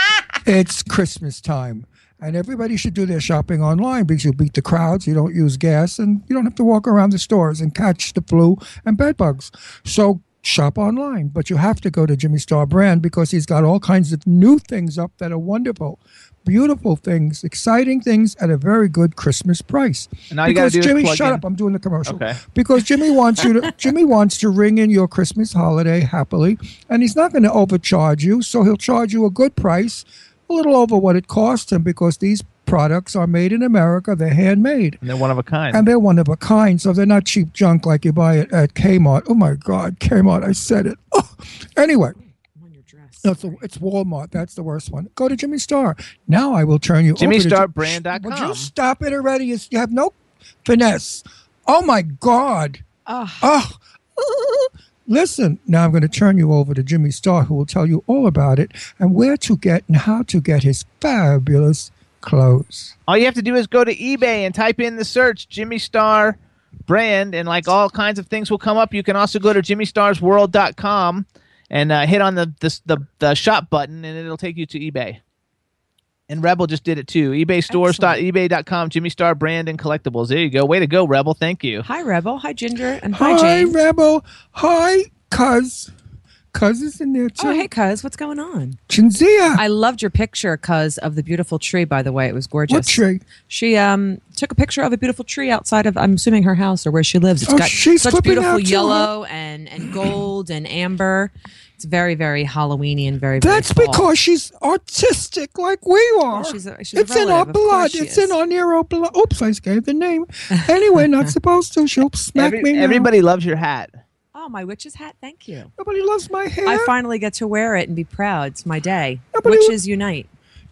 it's Christmas time. And everybody should do their shopping online because you beat the crowds, you don't use gas, and you don't have to walk around the stores and catch the flu and bed bugs. So shop online, but you have to go to Jimmy Star brand because he's got all kinds of new things up that are wonderful. Beautiful things, exciting things at a very good Christmas price. And all you because do Jimmy, shut in- up! I'm doing the commercial Okay. because Jimmy wants you to *laughs* Jimmy wants to ring in your Christmas holiday happily, and he's not going to overcharge you, so he'll charge you a good price, a little over what it costs him, because these products are made in America, they're handmade, And they're one of a kind. and they're one of a kind, so they're not cheap junk like you buy it at Kmart. Oh my God, Kmart! I said it. Oh. Anyway. No, it's, it's Walmart. That's the worst one. Go to Jimmy Star. Now I will turn you over to JimmyStarBrand.com. Would you stop it already? You you have no finesse. Oh my God. Oh. Listen, now I'm going to turn you over to Jimmy Star, who will tell you all about it and where to get and how to get his fabulous clothes. All you have to do is go to eBay and type in the search Jimmy Star brand, and like all kinds of things will come up. You can also go to JimmyStarsWorld.com and uh, hit on the, the the the shop button, and it'll take you to eBay. And Rebel just did it too. eBay stores.ebay.com, Jimmy Star brand and collectibles. There you go. Way to go, Rebel. Thank you. Hi, Rebel. Hi, Ginger. And hi, Hi, Jane. Rebel. Hi, Cuz. Cuz is in there too. Oh, hey, Cuz. What's going on? Chinzia. I loved your picture, Cuz, of the beautiful tree, by the way. It was gorgeous. What tree? She um took a picture of a beautiful tree outside of, I'm assuming, her house or where she lives. It's Oh, got she's such flipping beautiful out too, yellow and, and gold and amber. It's very, very Halloweeny and very, very That's fall. because she's artistic like we are. she's a- she's a it's in our relative. Of course blood. It's is. in our Nero blood. Oops, I gave the name. Anyway, not *laughs* supposed to. She'll smack Every- me. now. everybody loves your hat. Oh, my witch's hat. Thank you. Nobody loves my hair. I finally get to wear it and be proud. It's my day. Nobody- Witches unite.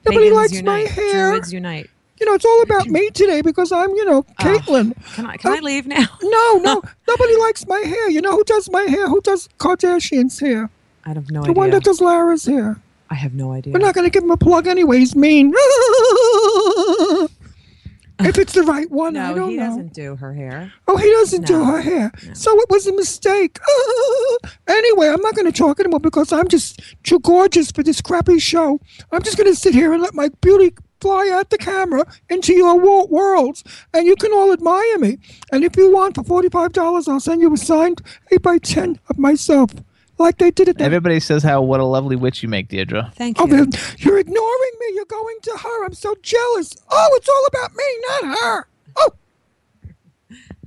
Nobody Pagans likes my hair. Druids unite. You know, it's all about me today because I'm, you know, oh, Caitlin. Can I, can I uh, leave now? *laughs* No, no. *laughs* Nobody likes my hair. You know who does my hair? Who does Kardashian's hair? I have no the idea. one that does Lara's hair. I have no idea. We're not going to give him a plug anyway. He's mean. *laughs* if it's the right one, I no, don't he know. doesn't do her hair. Oh, he doesn't do her hair. So it was a mistake. Uh, anyway, I'm not going to talk anymore because I'm just too gorgeous for this crappy show. I'm just going to sit here and let my beauty fly out the camera into your wo- worlds, and you can all admire me. And if you want, for $45, I'll send you a signed 8 by 10 of myself, like they did at the Everybody says how what a lovely witch you make, Deirdre. Thank oh, you. Oh, man, you're ignoring me. You're going to her. I'm so jealous. Oh, it's all about me, not her. Oh,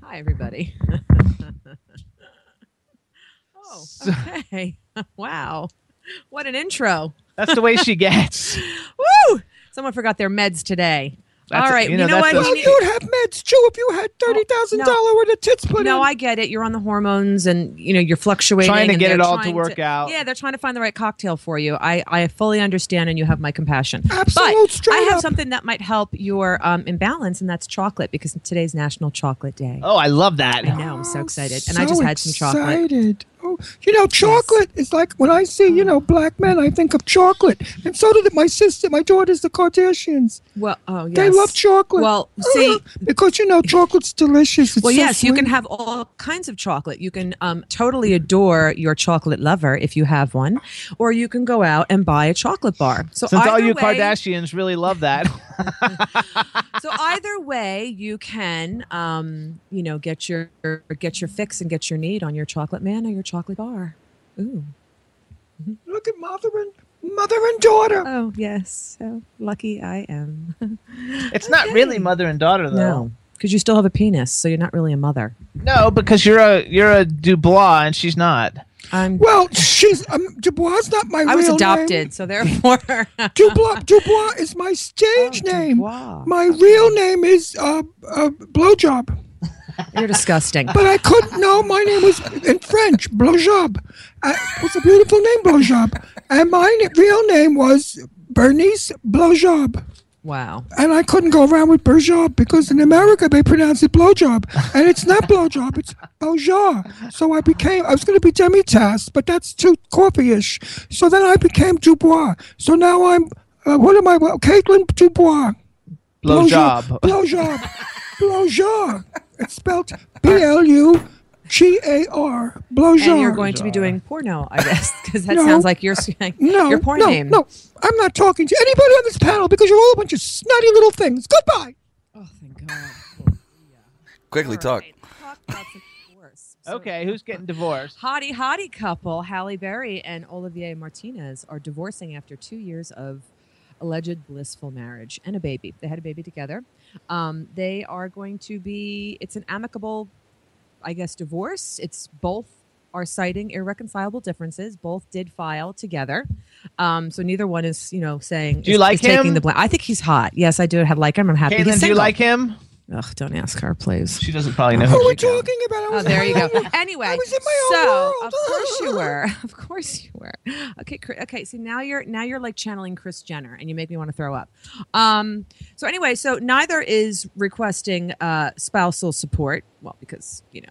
Hi, everybody. *laughs* oh, okay. *laughs* wow. What an intro. That's the way she gets. *laughs* Woo! Someone forgot their meds today. That's All a- right, you you know, know, what? well, you'd have meds too if you had thirty thousand dollar worth of tits put no, in. I get it. You're on the hormones, and you know you're fluctuating. Trying to and get they're it all to trying work out. Yeah, they're trying to find the right cocktail for you. I, I fully understand, and you have my compassion. Absolute but I have up. something that might help your um, imbalance, and that's chocolate because today's National Chocolate Day. Oh, I love that. I know. I'm so excited, and I just had some chocolate. excited. Oh, You know, chocolate is like when I see you know black men, I think of chocolate, and so did my sister, my daughters, the Kardashians. Well, oh yes. They love chocolate. Well, see, because you know chocolate's delicious. It's well, so yes, you can have all kinds of chocolate. You can um, totally adore your chocolate lover if you have one, or you can go out and buy a chocolate bar. So Since all you way- Kardashians really love that. *laughs* so either way, you can, um, you know, get your get your fix and get your need on your chocolate man or your chocolate bar. Ooh. Look at mother and mother and daughter. Oh yes, so lucky I am. *laughs* It's not really mother and daughter though. no, because you still have a penis, so you're not really a mother. No, because you're a you're a Dubois and she's not. I'm Well, she's um, Dubois is not my I was adopted, name. so therefore. *laughs* Dubois, Dubois is my stage name. My real name is uh, uh, Blowjob. You're disgusting. But I couldn't know. My name was in French, Blowjob. Uh, it was a beautiful name, Blowjob. And my real name was Bernice Blowjob. Wow. And I couldn't go around with Blowjob because in America they pronounce it blowjob. And it's not blowjob, it's Blowjob. So I became, I was going to be Demi-Tasse, but that's too coffee-ish. So then I became Dubois. So now I'm, uh, what am I, well, Caitlin Dubois. Blowjob. Blowjob. Blowjob. It's spelled B L U G A R. Blowjob. And you're going to be doing porno, I guess, because that No. sounds like your no, *laughs* your porn no, name. No, I'm not talking to anybody on this panel because you're all a bunch of snotty little things. Goodbye. Oh, thank God. Oh, yeah. Quickly talk. *laughs* Okay, who's getting divorced? Hottie hottie couple Halle Berry and Olivier Martinez are divorcing after two years of alleged blissful marriage and a baby. They had a baby together. Um, they are going to be. It's an amicable, I guess, divorce. It's both are citing irreconcilable differences. Both did file together, um, so neither one is, you know, saying. Do you is- like is taking the blame. I think he's hot. Yes, I do I have like him. I'm happy. Caitlin, do you like him? Ugh, don't ask her, please. She doesn't probably know Who who are we she is. talking about? Oh, there you go. own- Anyway, I was in my own so world. of course you *laughs* were. Of course you were. Okay, okay. So now you're now you're like channeling Kris Jenner, and you make me want to throw up. Um. So anyway, so neither is requesting uh, spousal support. Well, because you know.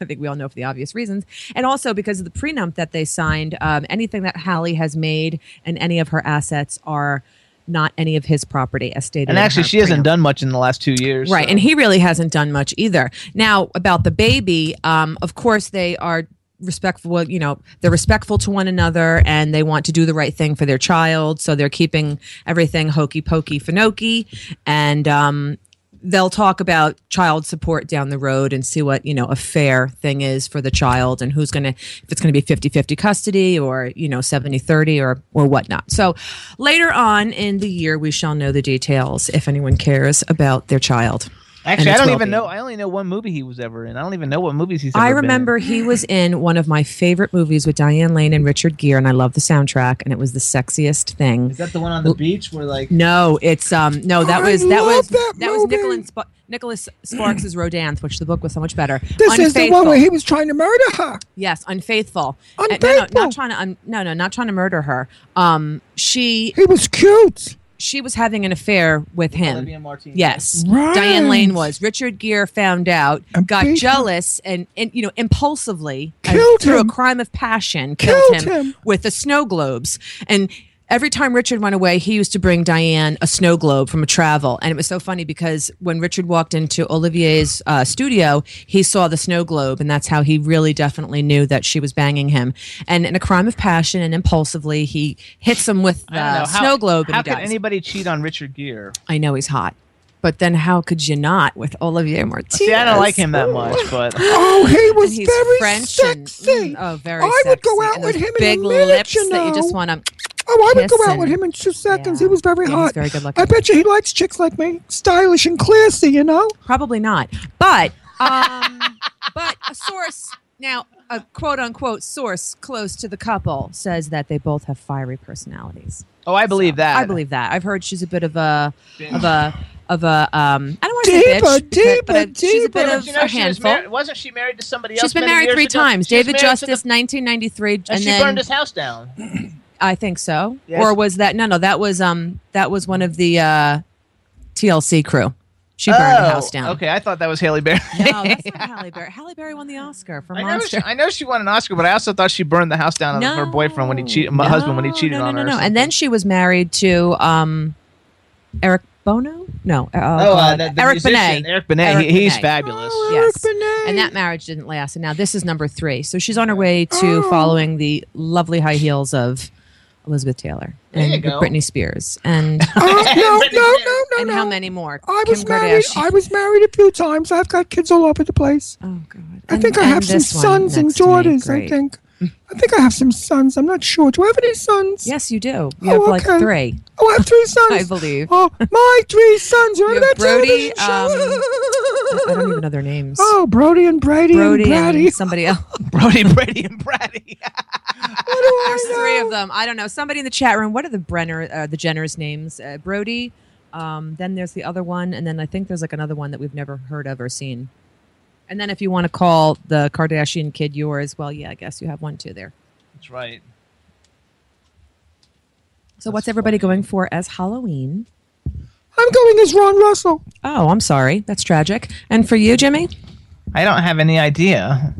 I think we all know for the obvious reasons, and also because of the prenup that they signed. Um, anything that Halle has made and any of her assets are not any of his property, as stated. And actually, she hasn't done much in the last two years. Right, so- and he really hasn't done much either. Now about the baby, um, of course they are respectful. well, You know, they're respectful to one another, and they want to do the right thing for their child. So they're keeping everything hokey pokey finoki, and um, they'll talk about child support down the road and see what you know a fair thing is for the child and who's going to if it's going to be 50-50 custody or you know 70-30 or or whatnot. So later on in the year we shall know the details if anyone cares about their child Actually, I don't even well-being. know. I only know one movie he was ever in. I don't even know what movies he's ever I been in. remember he was in one of my favorite movies with Diane Lane and Richard Gere, and I love the soundtrack, and it was the sexiest thing. Is that the one on the beach where like? No, it's um no that I was that was that was movie. Nicholas Sp- Nicholas Sparks' Rodin, which the book was so much better. This is the one where he was trying to murder her. Yes, unfaithful. Uh, no, no, Unfaithful. not trying to. Um, no, no, not trying to murder her. Um, she. He was cute. She was having an affair with him. Yes, Right. Diane Lane was. Richard Gere found out, got jealous, and, and you know impulsively and Killed through him. a crime of passion killed, Killed him, him. with the snow globes. And every time Richard went away, he used to bring Diane a snow globe from a travel, and it was so funny because when Richard walked into Olivier's uh, studio, he saw the snow globe, and that's how he really definitely knew that she was banging him. And in a crime of passion and impulsively, he hits him with the. How- snow globe, and How he could dies. anybody cheat on Richard Gere? I know he's hot. But then how could you not with Olivier Martinez? See, I don't like him that much, but Oh, he was very French and- sexy. mm, oh, very I would go out And with those him big in a minute, lips you that you just want to. Oh, I would go out with him in two seconds. He was very Yeah, hot. he's very good looking. I bet you he likes chicks like me, stylish and classy. You know. Probably not. But um, *laughs* but a source now, a quote unquote source close to the couple says that they both have fiery personalities. oh, I believe that. I believe that. I've heard she's a bit of a of a of a um. I don't want to say Diva, bitch, diva, but a- she's a bit diva. of you know, a she was handful. married, wasn't she married to somebody else? She's been many married years three ago? times. She David Justice, the- 1993, and, and she then burned his house down. I think so. Yes. Or was that no, no? That was um, that was one of the uh, TLC crew. She burned the Oh, house down. Okay, I thought that was Haley Berry. No, that's not *laughs* Halle Berry. Halle Berry won the Oscar for I know, Monster. she, I know she won an Oscar, but I also thought she burned the house down on her boyfriend when he cheated, my husband when he cheated no, on her. no, or no. And then she was married to um, Eric Bono. No, uh, Oh, uh, the- the Eric musician, Benet. Eric Benet. He- he's fabulous. yes, and that marriage didn't last. And now this is number three. So she's on her way to following the lovely high heels of Elizabeth Taylor and. Britney Spears and *laughs* Oh, no, *laughs* no, no, no, and how many more? I was married. I was married a few times. I've got kids all over the place. Oh God! I think I have some sons and next to me. daughters. I think. I think I have some sons. I'm not sure. Do I have any sons? Yes, you do. You Oh, have like okay. three. Oh, I have three *laughs* sons. I believe. Oh, my three sons. You're You have that Brody. television show. Um, I don't even know their names. Oh, Brody and Brady Brody and Brady. and somebody *laughs* else. *laughs* Brody, Brady, and Brady. There's three of them. I don't know. Somebody in the chat room. What are the Brenner, uh, the Jenner's names? Uh, Brody. Um, then there's the other one, and then I think there's like another one that we've never heard of or seen. And then if you want to call the Kardashian kid yours, well, yeah, I guess you have one too there. That's right. So what's everybody going for as Halloween? I'm going as Ron Russell. Oh, I'm sorry. That's tragic. And for you, Jimmy? I don't have any idea.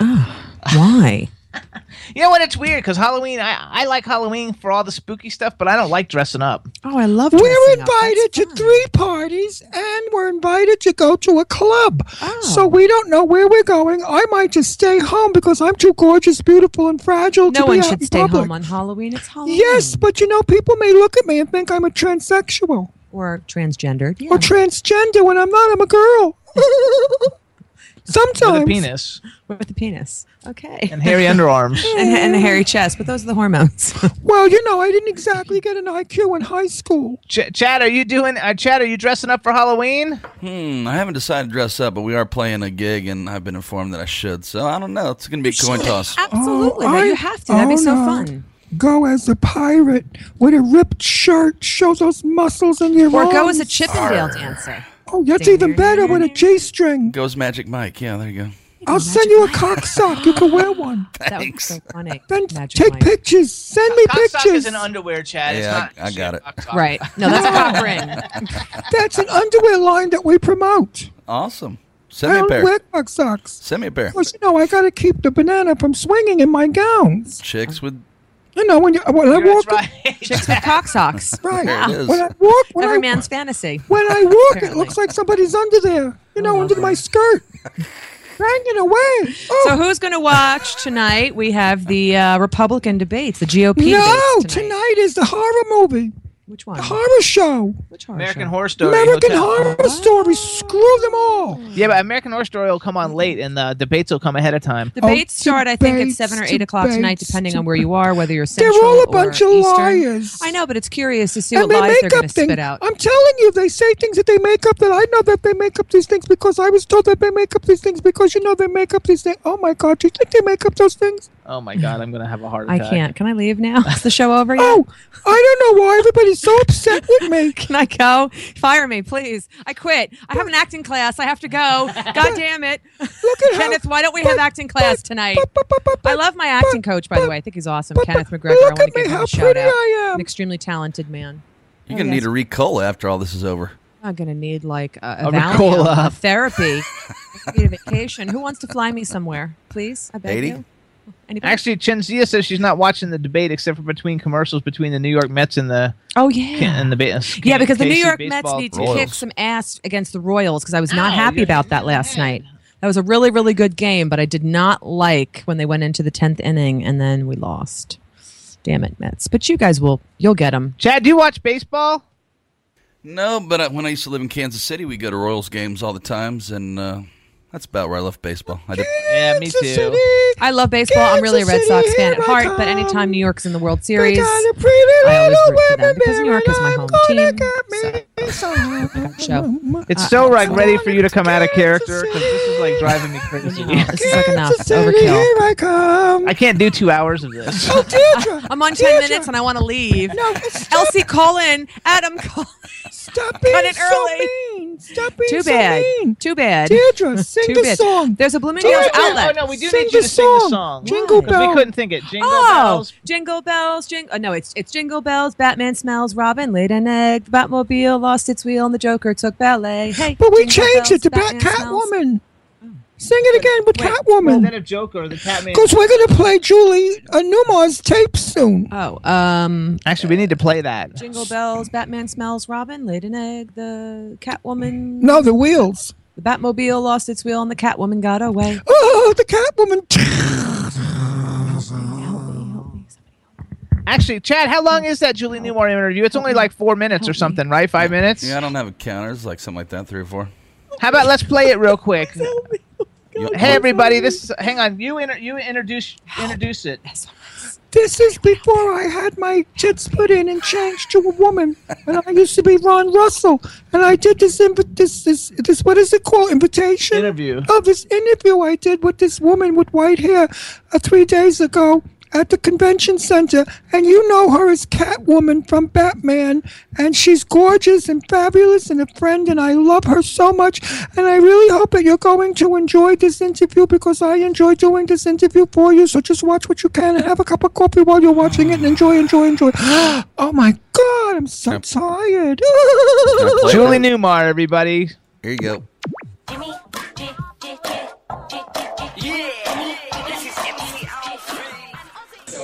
Ah, why? *laughs* You know what? It's weird because Halloween. I, I like Halloween for all the spooky stuff, but I don't like dressing up. Oh, I love. We're dressing up. invited to three parties and we're invited to go to a club. Oh. So we don't know where we're going. I might just stay home because I'm too gorgeous, beautiful, and fragile to No be one out should in stay public. home on Halloween. It's Halloween. Yes, but you know, people may look at me and think I'm a transsexual Or transgendered. Yeah. or transgender when I'm not. I'm a girl. *laughs* Sometimes. With a penis With the penis. Okay. and hairy underarms. *laughs* and, and a hairy chest, but those are the hormones. *laughs* Well, you know, I didn't exactly get an IQ in high school. Ch- Chad, are you doing? Uh, Chad, are you dressing up for Halloween? Hmm, I haven't decided to dress up, but we are playing a gig, and I've been informed that I should. So I don't know. It's going to be a coin toss. Absolutely. Oh, no, you have to. That'd be so no. fun. Go as a pirate with a ripped shirt, show those muscles in your Or arms. go as a Chippendale dancer. Oh, that's even better with a G-string. Goes Magic Mike. Yeah, there you go. I'll send you a cock sock. You can wear one. *laughs* That would be so funny. Then Magic take Mike. pictures. Send me Cocksock pictures. is an underwear, Chad. It's Yeah, not I, I got it. Right. No, that's a cock ring. That's an underwear line that we promote. Awesome. I Send me a don't wear cock socks. Send me a pair. Because, you know, I got to keep the banana from swinging in my gowns. Chicks with You know, when, you, when I walk... Chicks *laughs* with cock socks. *laughs* Right. There it is. When I walk... When Every I, man's fantasy. When I walk, it looks like somebody's under there. You know, under my skirt. Hanging away. Oh, So who's going to watch tonight? We have the uh, Republican debates, the GOP no, tonight. tonight is the horror movie. Which one? The horror show. Which horror show American show? Horror Story. American Hotel. Horror Story. Screw them all. Yeah, but American Horror Story will come on late, and the debates will come ahead of time. Debates oh, start, I think, at seven or eight o'clock tonight, depending on where you are, whether you're central or eastern. They're all a bunch of Eastern. liars. I know, but it's curious to see and what they lies make they're going up to things. spit out. I'm telling you, they say things that they make up that I know that they make up these things because I was told that they make up these things because you know they make up these things. Oh my God, do you think they make up those things? Oh my God, I'm gonna have a heart attack. I can't. Can I leave now? Is the show over yet? Oh, I don't know why everybody's so upset with me. *laughs* Can I go? Fire me, please. I quit. I have an acting class. I have to go. God damn it. Look at Kenneth, why don't we have acting class tonight? I love my acting coach, by the way. I think he's awesome. Kenneth McGregor. I look want at to give me, him how a shout pretty out. I am. An extremely talented man. You're Oh, going to yes. need a Ricola after all this is over. I'm going to need like a, a, A Valium, a therapy. I need a vacation. Who wants to fly me somewhere? Please? I beg Eighty? you. Anybody? Actually, Chenzia says she's not watching the debate except for between commercials between the New York Mets and the oh yeah. and the ba- Yeah, because the New York Mets need to Royals. kick some ass against the Royals because I was not Ow, happy about that last night. That was a really, really good game, but I did not like when they went into the tenth inning and then we lost. Damn it, Mets! But you guys will, you'll get them. Chad, do you watch baseball? No, but uh, when I used to live in Kansas City, we go to Royals games all the times, and uh, that's about where I left baseball. I did, Yeah, me too. I love baseball. I'm really a Red Sox City, fan at heart, but anytime. New York's in the World Series, got a pretty I always root for them because New York is my home team. gonna get *laughs* show. It's Uh, so like ready for you to come out of character because this is like driving me crazy. *laughs* This is like enough. City, Overkill. here I come. I can't do two hours of this. Oh, *laughs* I'm on 10 minutes and I want to leave. No, Elsie, call in. Adam, call stop being Cut it so early. mean. mean. Stop being Too so bad. mean. Too bad. Deirdre, sing Too the bad. song. There's a Bloomingdale's Deirdre, outlet. Oh no, we do Sing need you the to sing the song. song. Jingle 'Cause We couldn't think it. Jingle oh, bells. jingle bells, jingle. Oh, no, it's it's jingle bells. Batman smells. Robin laid an egg. Batmobile lost its wheel, and the Joker took ballet. Hey, But we jingle changed it to bells, Bat Catwoman. Sing it again with Well, Catwoman. then if Joker or the Catman. Because we're going to play Julie uh, Newmar's tape soon. Oh, um, Actually, we need to play that. jingle bells. Batman smells. Robin laid an egg. The Catwoman. No, the wheels. The Batmobile lost its wheel, and the Catwoman got away. Oh, the Catwoman. Actually, Chad, how long is that Julie Newmar interview? It's only like four minutes or something, right? Five minutes. Yeah, I don't have a counter. It's like something like that, three or four. How about let's play it real quick? Hey oh. everybody, this is, hang on. You inter, you introduce introduce it. This is before I had my tits put in and changed to a woman. And I used to be Ron Russell. And I did this, inv- this, this, this, what is it called? Invitation? Interview. Oh, this interview I did with this woman with white hair uh, three days ago at the convention center. And you know her as Catwoman from Batman. And she's gorgeous and fabulous and a friend. And I love her so much. And I really hope that you're going to enjoy this interview because I enjoy doing this interview for you. So just watch what you can and have a cup of coffee while you're watching it and enjoy, enjoy, enjoy. *gasps* Oh my God, I'm so tired. *laughs* Julie Newmar, everybody. Here you go.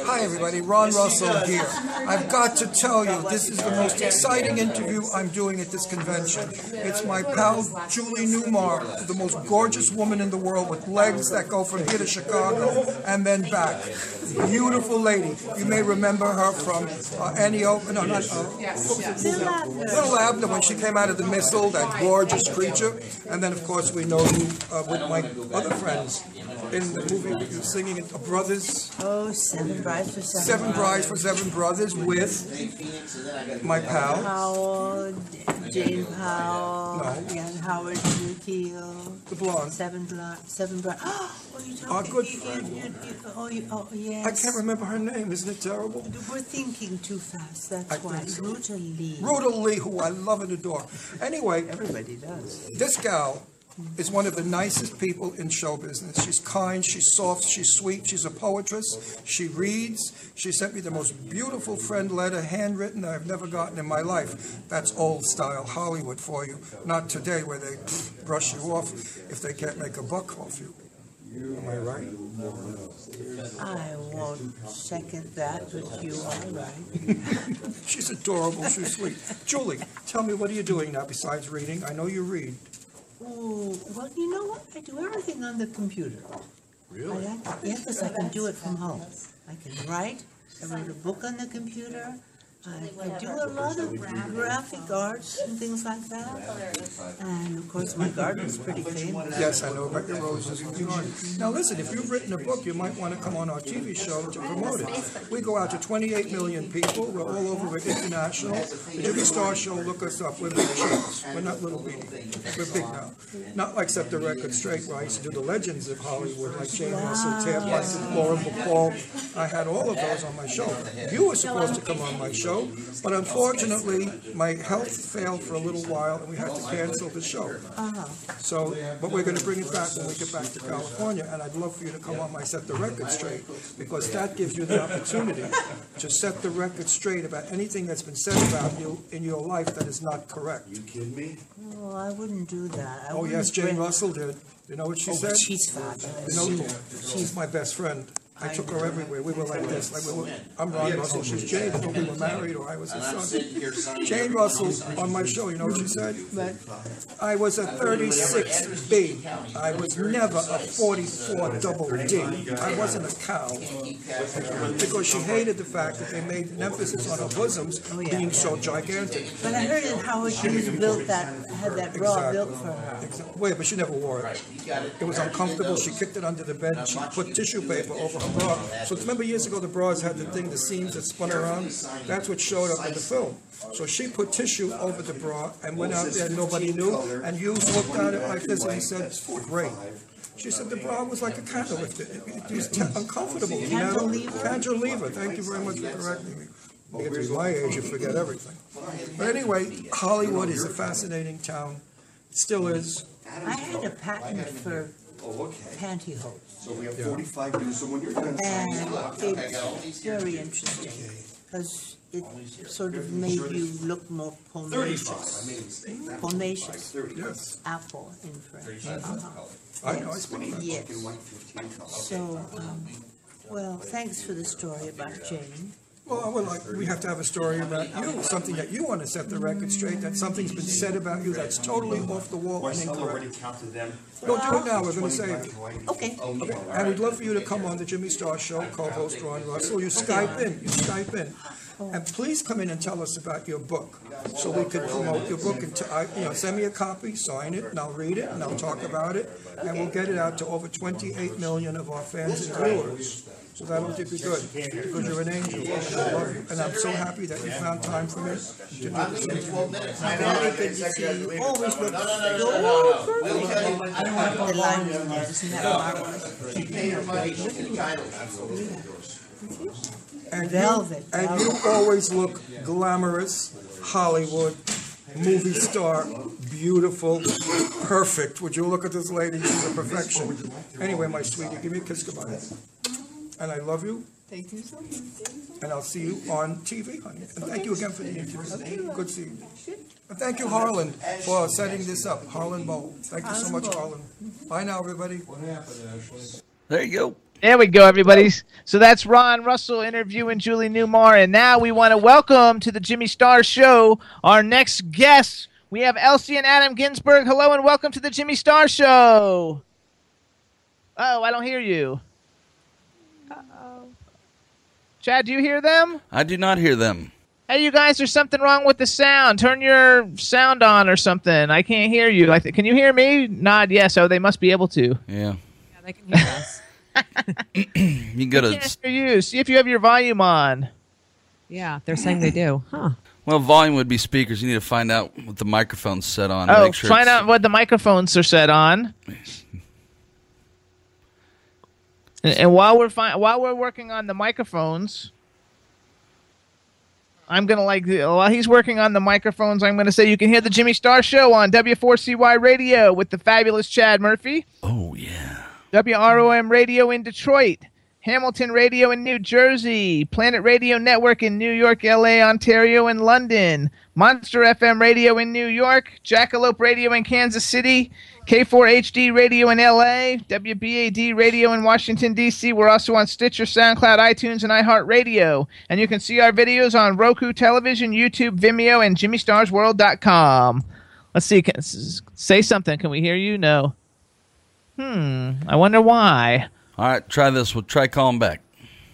Hi, everybody. Ron Russell here. I've got to tell you, this is the most exciting interview I'm doing at this convention. It's my pal Julie Newmar, the most gorgeous woman in the world with legs that go from here to Chicago and then back. Beautiful lady. You may remember her from uh, Annie O. No, not uh, what was it? Little Abner when she came out of the missile, that gorgeous creature. And then, of course, we know you uh, with my other friends in the movie singing, uh, Brothers. Oh, seven brides for seven. Seven Brides for Seven Brothers with my pal. Howard, Jane Powell, and Howard Keel. The blonde. Seven blonde, seven brides. *gasps* Oh, you Our good friend. you- you- Oh, you, oh, yes. I can't remember her name. Isn't it terrible? We're thinking too fast. That's I why. think so. Ruta Lee. Rhoda Lee, who I love and adore. Anyway, Everybody does. this gal is one of the nicest people in show business. She's kind, she's soft, she's sweet, she's a poetress, she reads. She sent me the most beautiful friend letter, handwritten, I've never gotten in my life. That's old style Hollywood for you, not today where they brush you off if they can't make a buck off you. Am I right? I won't second that, but you are right. *laughs* She's adorable, she's sweet. Julie, tell me, what are you doing now besides reading? I know you read. Ooh, well, you know what? I do everything on the computer. Really? I because I can do it from home. I can write. I write a book on the computer. I, I do a lot of graphic arts and things like that. And of course, my garden's pretty famous. Yes, I know about your roses and your garden. Now, listen, if you've written a book, you might want to come on our TV show to promote it. We go out to 28 million people. We're all over. We're international. The Jimmy Star Show, look us up. We're big cheeks. We're not little bitty. We're big now. Not like Set the Record Straight, where I used to do the legends of Hollywood, like Jane Russell, Tab Hudson, Lauren Bacall. I had all of those on my show. You were supposed to come on my show, but unfortunately, my health failed for a little while, and we had to cancel the show. Uh-huh. So, but we're going to bring it back when we get back to California, and I'd love for you to come on my Set the Record Straight, because that gives you the opportunity to set the record straight about anything that's been said about you in your life that is not correct. You kidding me? Oh, I wouldn't do that. I Oh, yes, wouldn't Jane bring- Russell did. You know what she Oh, said? she's fabulous. You know, she's my best friend. I took her everywhere. We were like this. Like we were, I'm Ron Russell. She's Jane. Or we were married, or I was his son. Jane Russell on my show. You know what she said? I was a 36B. I was never a 44 double D. I wasn't a cow. Because she hated the fact that they made an emphasis on her bosoms oh, being so gigantic. But I heard that Howard Hughes built that, had that bra built for her. Wait, but she never wore it. It was uncomfortable. She kicked it under the bed. She put tissue paper over bra. So remember years ago the bras had the thing, the seams that spun around? That's what showed up in the film. So she put tissue over the bra and went out there, nobody knew. And Hughes looked at it like this and said, great. She said the bra was like a cantilever. It, it, it was uncomfortable. You know? Cantilever? Thank you very much for correcting me. You get to my age, you forget everything. But anyway, Hollywood is a fascinating town. Still is. I had a patent for pantyhose. So we have 45 minutes, so when you're done. And it's very interesting, because it sort of made you look more pugnacious. Pugnacious. Yes. Apple in French. Uh-huh. I know, I speak French. Yes. So, um, well, thanks for the story about Jane. Well, I would like, we have to have a story about you, something that you want to set the record straight, that something's been said about you that's totally off the wall and incorrect. counted them. Don't do it now, we're gonna save it. Okay. Okay, and we'd love for you to come on the Jimmy Star Show, co-host Ron Russell, you Skype in, you Skype in. And please come in and tell us about your book, so we could promote your book, and, t- I- you know, send me a copy, sign it, and I'll read it, and I'll talk about it, and we'll get it out to over twenty-eight million of our fans and viewers. So that'll be good, because you're an angel, and I you, and I'm so happy that you found time for me to do this interview. Very good to see you. Always look so perfect. The line is there, isn't that marvelous? And Velvet, You, and you always look glamorous, Hollywood, movie star, beautiful, perfect. Would you look at this lady? She's a perfection. Anyway, my sweetie, give me a kiss goodbye. And I love you, Thank you so much. and I'll see you on TV, honey. And thank you again for the interview. Good seeing you. And thank you, Harlan, for setting this up. Harlan Bowl. Thank you so much, Harlan. Bye now, everybody. What happened, Ashley? There you go. There we go, everybody. So that's Ron Russell interviewing Julie Newmar. And now we want to welcome to the Jimmy Star Show our next guests. We have Elsie and Adam Ginsberg. Hello and welcome to the Jimmy Star Show. Oh, I don't hear you. Chad, do you hear them? I do not hear them. Hey, you guys, there's something wrong with the sound. Turn your sound on or something. I can't hear you. I th- can you hear me? Nod yes. Oh, they must be able to. Yeah. Yeah, they can hear us. *laughs* *clears throat* You can go to. Hear you. See if you have your volume on. Yeah, they're saying they do. *laughs* Huh. Well, volume would be speakers. You need to find out what the microphone's set on. Oh, sure find out what the microphones are set on. And, and while we're fi- while we're working on the microphones, I'm gonna like while he's working on the microphones, I'm gonna say you can hear the Jimmy Star Show on W4CY Radio with the fabulous Chad Murphy. Oh yeah. WROM Radio in Detroit, Hamilton Radio in New Jersey, Planet Radio Network in New York, LA, Ontario, and London, Monster FM Radio in New York, Jackalope Radio in Kansas City, K4HD Radio in LA, WBAD Radio in Washington, D.C. We're also on Stitcher, SoundCloud, iTunes, and iHeartRadio. And you can see our videos on Roku Television, YouTube, Vimeo, and JimmyStarsWorld.com. Let's see. Can, say something. Can we hear you? No. Hmm. I wonder why. All right, try this. We'll try calling back.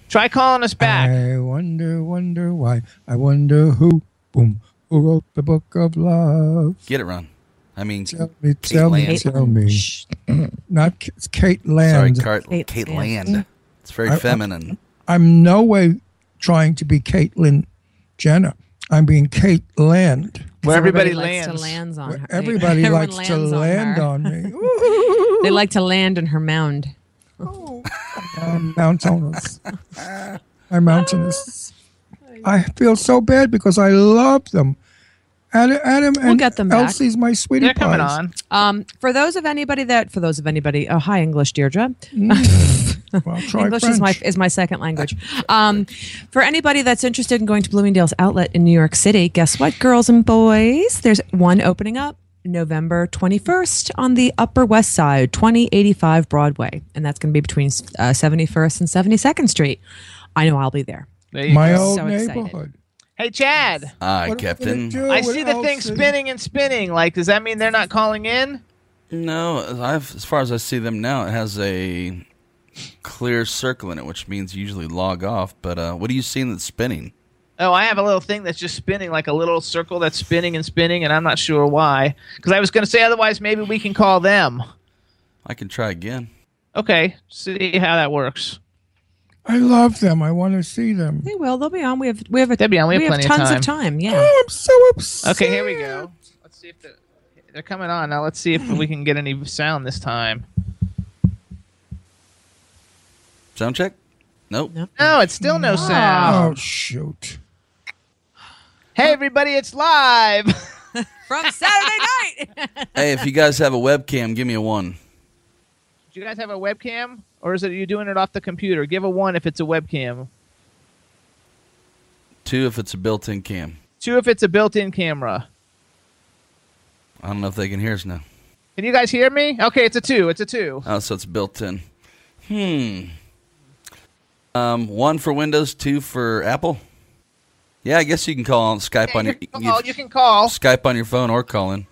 Try calling us back. I wonder, wonder why. I wonder who, boom, who wrote the book of love. Get it, Ron. I mean, Tell me, Kate tell me, Land. tell me. Not K- it's Kate Sorry, Land. Kate, Kate, Land. It's very I- I- feminine. I'm no way trying to be Caitlyn Jenner. I'm being Kate Land. Where everybody, likes to lands. lands on her. Everybody *laughs* Everyone likes to lands on land her. on me. *laughs* *laughs* They like to land in her mound. I'm mountainous. I'm mountainous. I feel so bad because I love them. Adam, Adam and get them back. Elsie's my sweetie They're coming pies. on. Um, for those of anybody that, for those of anybody, oh hi English, Deirdre. *laughs* Well, try English is my is my second language. Um, for anybody that's interested in going to Bloomingdale's outlet in New York City, guess what, girls and boys? There's one opening up November 21st on the Upper West Side, 2085 Broadway, and that's going to be between uh, 71st and 72nd Street. I know I'll be there. There you my go. old So excited. neighborhood. Hey, Chad. Hi, What are we Captain. I see the thing spinning and spinning. Like, does that mean they're not calling in? No, I've, as far as I see them now, it has a clear circle in it, which means you usually log off. But uh, what are you seeing that's spinning? Oh, I have a little thing that's just spinning, like a little circle that's spinning and spinning, and I'm not sure why. Because I was going to say otherwise, maybe we can call them. I can try again. Okay, see how that works. I love them. I want to see them. They will. They'll be on. We have we have a, They'll be on. We have plenty of tons time. of time. Yeah. Oh, I'm so upset. Okay, here we go. Let's see if they're, they're coming on now. Let's see if we can get any sound this time. Sound check? Nope. No, it's still no Oh, sound. Oh shoot. Hey, everybody, it's live. *laughs* From Saturday night. *laughs* hey, if you guys have a webcam, give me a one. Do you guys have a webcam, or is it you doing it off the computer? Give a one if it's a webcam. Two if it's a built-in cam. Two if it's a built-in camera. I don't know if they can hear us now. Can you guys hear me? Okay, it's a two. It's a two. Oh, so it's built in. Hmm. Um, one for Windows, two for Apple. Yeah, I guess you can call on Skype on your You can call. You can call. Skype on your phone or call in.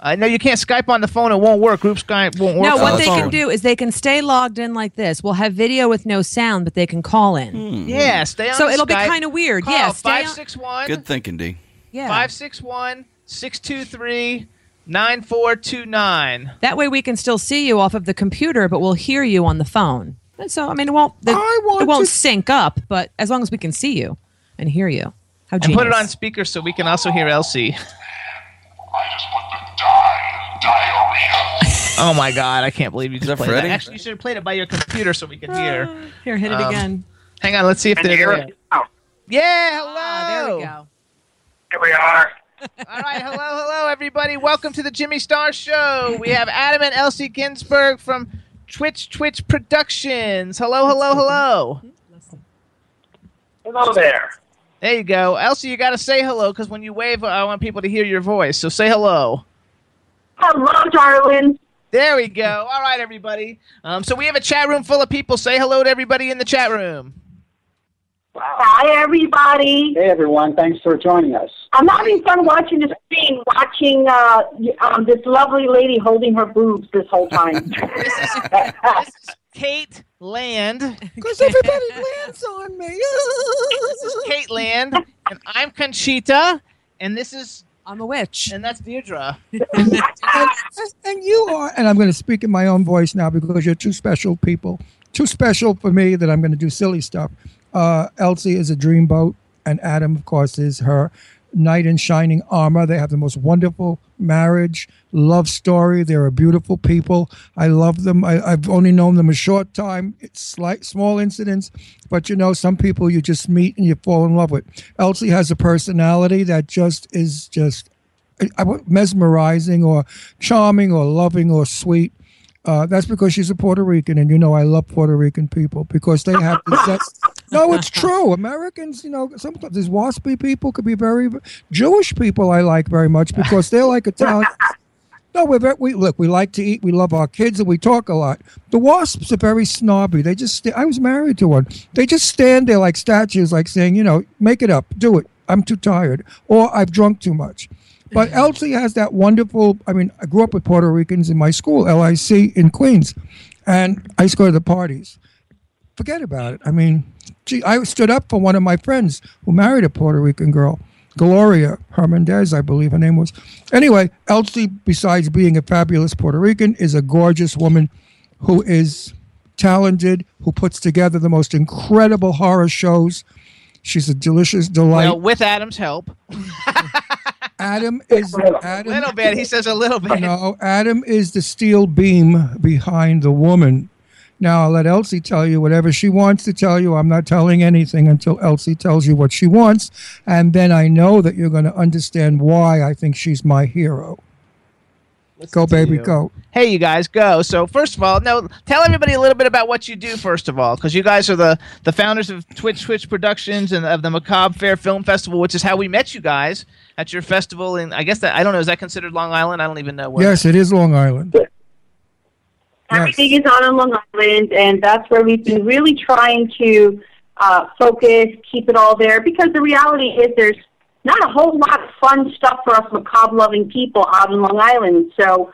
Uh, I know you can't Skype on the phone. It won't work. Group Skype won't work. No, what the they phone. can do is they can stay logged in like this. We'll have video with no sound, but they can call in. Hmm. Yeah, stay on So it'll be kind of weird. Call yeah, stay on- 561 Good thinking, D. Yeah. 561 623 9429. That way we can still see you off of the computer, but we'll hear you on the phone. And so, I mean, it won't the, it won't sync up, but as long as we can see you and hear you. How And genius. put it on speaker so we can also hear Elsie. *laughs* Oh my god, I can't believe you just that played that. Freddie? Actually, you should have played it by your computer so we could hear. Here, hit it Um, again. Hang on, let's see if Can you they're hear there. it? Yeah, hello. Ah, there we go. Here we are. *laughs* All right, hello, hello, everybody. Welcome to the Jimmy Star Show. We have Adam and Elsie Ginsberg from Twitch Twitch Productions. Hello, hello, hello. Hello there. There you go. Elsie, you got to say hello because when you wave, I want people to hear your voice. So say hello. Hello, darling. There we go. All right, everybody. Um, so we have a chat room full of people. Say hello to everybody in the chat room. Hi, everybody. Hey, everyone. Thanks for joining us. I'm having fun watching this screen, watching uh, um, this lovely lady holding her boobs this whole time. *laughs* *laughs* Kate Land. *laughs* Because everybody lands on me. this is Kate Land, and I'm Conchita, and this is I'm a witch, and that's Deirdre. and, and you are, and I'm going to speak in my own voice now because you're two special people. Too special for me that I'm going to do silly stuff. Uh, Elsie is a dreamboat, and Adam, of course, is her knight in shining armor. They have the most wonderful marriage, love story. They're a beautiful people. I love them. I, I've only known them a short time. It's slight, small incidents, but you know, some people you just meet and you fall in love with. Elsie has a personality that just is just mesmerizing or charming or loving or sweet. Uh, that's because she's a Puerto Rican, and you know I love Puerto Rican people because they have this. *laughs* no, it's true. Americans, you know, sometimes these waspy people could be very Jewish people. I like very much because they're like Italian. No, we're very, we look. We like to eat. We love our kids, and we talk a lot. The wasps are very snobby. They just. I was married to one. They just stand there like statues, like saying, you know, make it up, do it. I'm too tired, or I've drunk too much. But mm-hmm. Elsie has that wonderful. I mean, I grew up with Puerto Ricans in my school, LIC in Queens, and I used to go to the parties. Forget about it. I mean, gee, I stood up for one of my friends who married a Puerto Rican girl, Gloria Hernandez, I believe her name was. Anyway, Elsie, besides being a fabulous Puerto Rican, is a gorgeous woman who is talented, who puts together the most incredible horror shows. She's a delicious delight. Well, with Adam's help. *laughs* Adam is Adam. little bit. He says a little bit. No, Adam is the steel beam behind the woman. Now I'll let Elsie tell you whatever she wants to tell you. I'm not telling anything until Elsie tells you what she wants, and then I know that you're going to understand why I think she's my hero. go, baby, you. go. Hey, you guys, go. So first of all, no, tell everybody a little bit about what you do first of all, because you guys are the the founders of Twitch Twitch Productions and of the Macabre Faire Film Festival, which is how we met you guys at your festival. And I guess that I don't know, is that considered Long Island? I don't even know. Where. Yes, it is Long Island. Everything is on on Long Island, and that's where we've been really trying to uh, focus, keep it all there, because the reality is there's not a whole lot of fun stuff for us macabre-loving people out in Long Island. So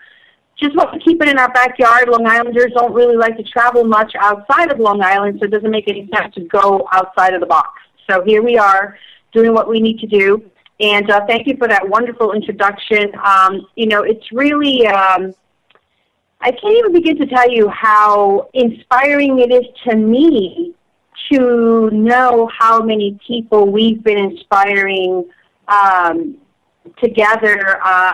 just want to keep it in our backyard. Long Islanders don't really like to travel much outside of Long Island, so it doesn't make any sense to go outside of the box. So here we are doing what we need to do. And uh, thank you for that wonderful introduction. Um, you know, it's really, um, I can't even begin to tell you how inspiring it is to me to know how many people we've been inspiring um, together. Uh,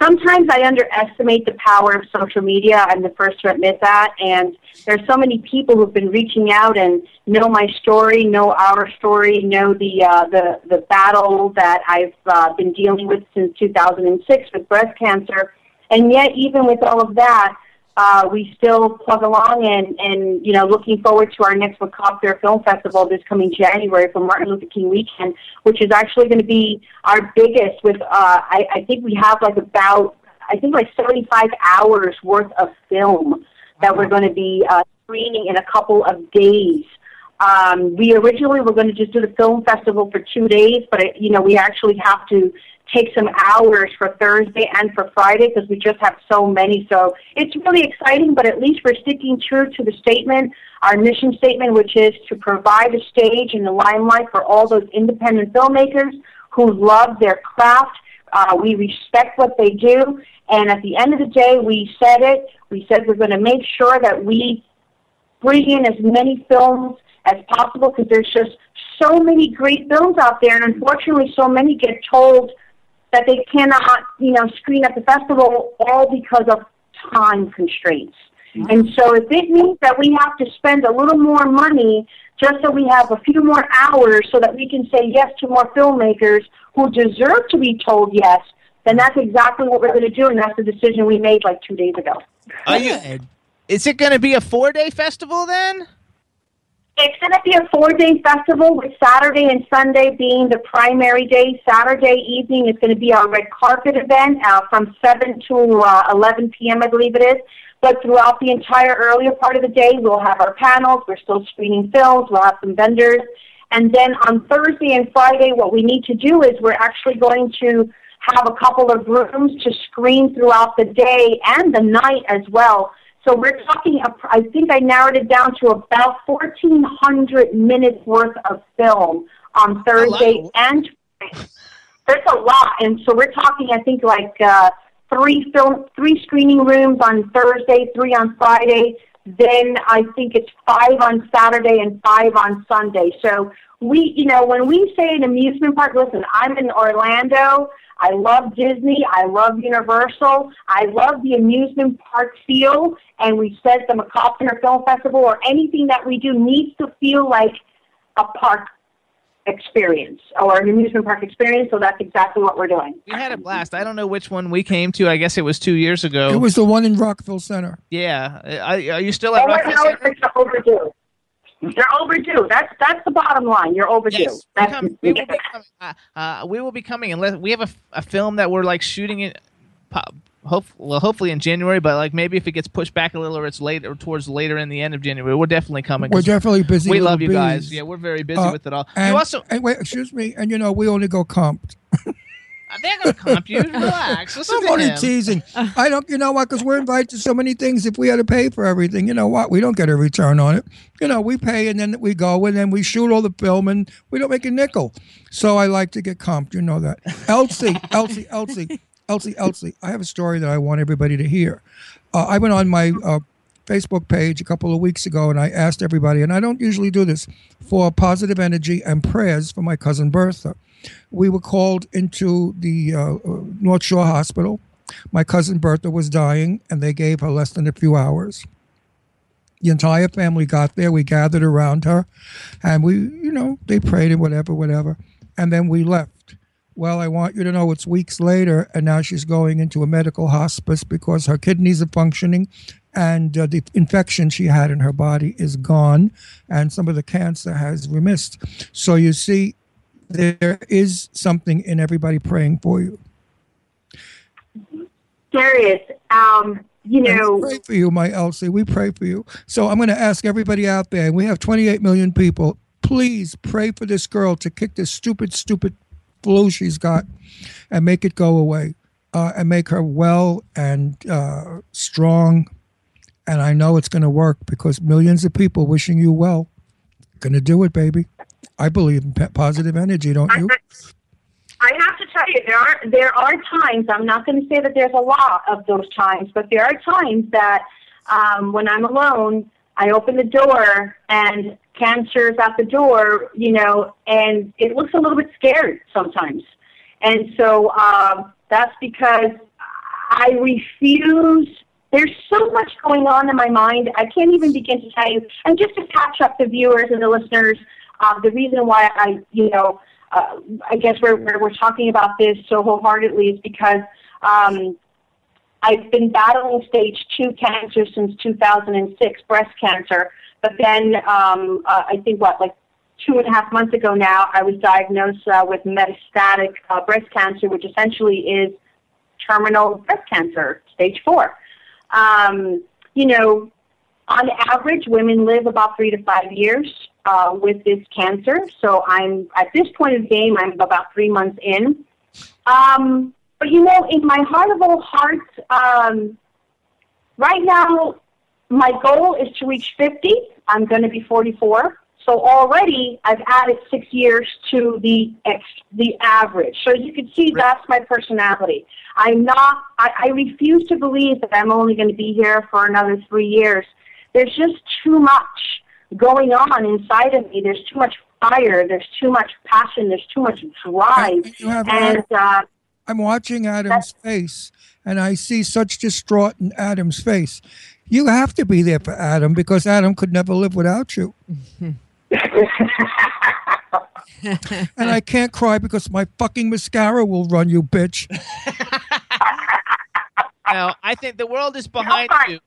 sometimes I underestimate the power of social media. I'm the first to admit that. And there's so many people who've been reaching out and know my story, know our story, know the uh, the the battle that I've uh, been dealing with since 2006 with breast cancer. And yet, even with all of that, uh, we still plug along and, and, you know, looking forward to our next Macabre Film Festival this coming January for Martin Luther King weekend, which is actually going to be our biggest with, uh, I, I think we have like about, I think like 75 hours worth of film that we're going to be uh, screening in a couple of days. Um, we originally were going to just do the film festival for two days, but it, you know we actually have to take some hours for Thursday and for Friday because we just have so many. So it's really exciting, but at least we're sticking true to the statement, our mission statement, which is to provide a stage in the limelight for all those independent filmmakers who love their craft. Uh, we respect what they do. And at the end of the day, we said it. We said we're going to make sure that we bring in as many films as possible because there's just so many great films out there, and unfortunately, so many get told that they cannot, you know, screen at the festival all because of time constraints. Mm-hmm. And so if it means that we have to spend a little more money just so we have a few more hours so that we can say yes to more filmmakers who deserve to be told yes, then that's exactly what we're going to do, and that's the decision we made like two days ago. Are you? Is it going to be a four-day festival then? It's going to be a four-day festival with Saturday and Sunday being the primary day. Saturday evening is going to be our red carpet event uh, from 7 to uh, 11 p.m., I believe it is. But throughout the entire earlier part of the day, we'll have our panels. We're still screening films. We'll have some vendors. And then on Thursday and Friday, what we need to do is we're actually going to have a couple of rooms to screen throughout the day and the night as well. So we're talking, I think I narrowed it down to about 1,400 minutes worth of film on Thursday and Friday. There's a lot. And so we're talking, I think, like uh, three film, three screening rooms on Thursday, three on Friday. Then I think it's five on Saturday and five on Sunday. So we, you know, when we say an amusement park, listen, I'm in Orlando. I love Disney. I love Universal. I love the amusement park feel. And we said the Macabre Film Festival or anything that we do needs to feel like a park experience or an amusement park experience. So that's exactly what we're doing. We had a blast. I don't know which one we came to. I guess it was two years ago. It was the one in Rockville Centre. Yeah. Are, are you still at Oh, Rockville Centre? it's overdue. You're overdue. That's that's the bottom line. You're overdue. Yes, That's, we will be coming. Uh, uh, we will be coming unless we have a, a film that we're like shooting it. po- Hope, well, hopefully in January, but like maybe if it gets pushed back a little or it's later towards later in the end of January, we're definitely coming. We're 'cause definitely busy. We love you guys. Yeah, we're very busy Uh, with it all. And, you also and wait, excuse me, and you know we only go comped. *laughs* they're gonna comp you. *laughs* Relax. Listen I'm only him. teasing. I don't, you know what? Because we're invited to so many things. If we had to pay for everything, you know what? We don't get a return on it. You know, we pay and then we go and then we shoot all the film and we don't make a nickel. So I like to get comped. You know that. *laughs* Elsie, Elsie, Elsie, Elsie, Elsie. I have a story that I want everybody to hear. Uh, I went on my uh, Facebook page a couple of weeks ago and I asked everybody, and I don't usually do this, for positive energy and prayers for my cousin Bertha. We were called into the uh, uh, North Shore Hospital. My cousin Bertha was dying, and they gave her less than a few hours. The entire family got there. We gathered around her, and we, you know, they prayed and whatever, whatever. And then we left. Well, I want you to know it's weeks later, and now she's going into a medical hospice because her kidneys are functioning, and uh, the infection she had in her body is gone, and some of the cancer has remissed. So you see, there is something in everybody praying for you. Darius, um, you And know, we pray for you, my Elsie. We pray for you. So I'm going to ask everybody out there, and we have 28 million people. Please pray for this girl to kick this stupid, stupid flu she's got, and make it go away, uh, and make her well and uh, strong. And I know it's going to work because millions of people wishing you well. Going to do it, baby. I believe in positive energy, don't you? I have to tell you, there are there are times. I'm not going to say that there's a lot of those times, but there are times that um, when I'm alone, I open the door and cancer's at the door, you know, and it looks a little bit scared sometimes, and so um, that's because I refuse. There's so much going on in my mind. I can't even begin to tell you. And just to catch up the viewers and the listeners, uh, the reason why I, you know, uh, I guess we're, we're, we're talking about this so wholeheartedly is because um, I've been battling stage two cancer since 2006, breast cancer. But then um, uh, I think what, like two and a half months ago now, I was diagnosed uh, with metastatic uh, breast cancer, which essentially is terminal breast cancer, stage four. Um, you know, on average, women live about three to five years uh, with this cancer. So I'm at this point of the game, I'm about three months in. Um, but you know, in my heart of all hearts, um, right now, my goal is to reach 50. I'm going to be 44. So already I've added six years to the ex, the average. So you can see that's my personality. I'm not, I, I refuse to believe that I'm only going to be here for another three years. There's just too much going on inside of me. There's too much fire. There's too much passion. There's too much drive. You have And, uh, I'm watching Adam's face, and I see such distraught in Adam's face. You have to be there for Adam because Adam could never live without you. *laughs* and I can't cry because my fucking mascara will run you, bitch. *laughs* Now, I think the world is behind you.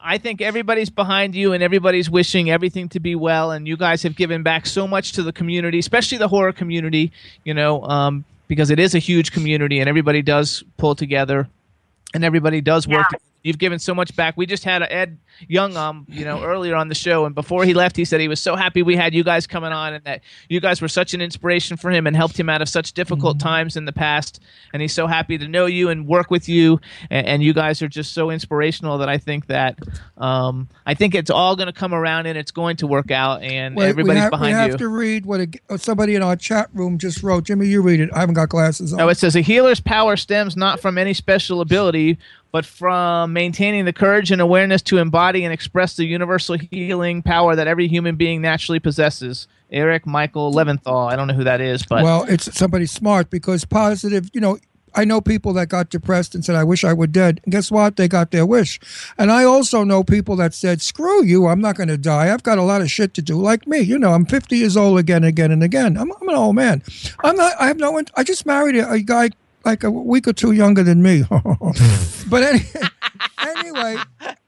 I think everybody's behind you and everybody's wishing everything to be well. And you guys have given back so much to the community, especially the horror community, you know, um, because it is a huge community and everybody does pull together and everybody does work. together. You've given so much back. We just had Ed Young, um, you know, earlier on the show, and before he left, he said he was so happy we had you guys coming on, and that you guys were such an inspiration for him and helped him out of such difficult times in the past. And he's so happy to know you and work with you, and, and you guys are just so inspirational that I think that um, I think it's all going to come around and it's going to work out, and Wait, everybody's we have, behind we have you. to read what a, oh, somebody in our chat room just wrote. Jimmy, you read it. I haven't got glasses on. Oh, it says a healer's power stems not from any special ability, but from maintaining the courage and awareness to embody and express the universal healing power that every human being naturally possesses. Eric Michael Leventhal. I don't know who that is, but well, it's somebody smart because positive, you know, I know people that got depressed and said, I wish I were dead. And guess what? They got their wish. And I also know people that said, screw you, I'm not going to die. I've got a lot of shit to do. Like me, you know, I'm 50 years old again, again, and again. I'm, I'm an old man. I'm not, I have no, I just married a, a guy like a week or two younger than me. *laughs* but any, *laughs* anyway,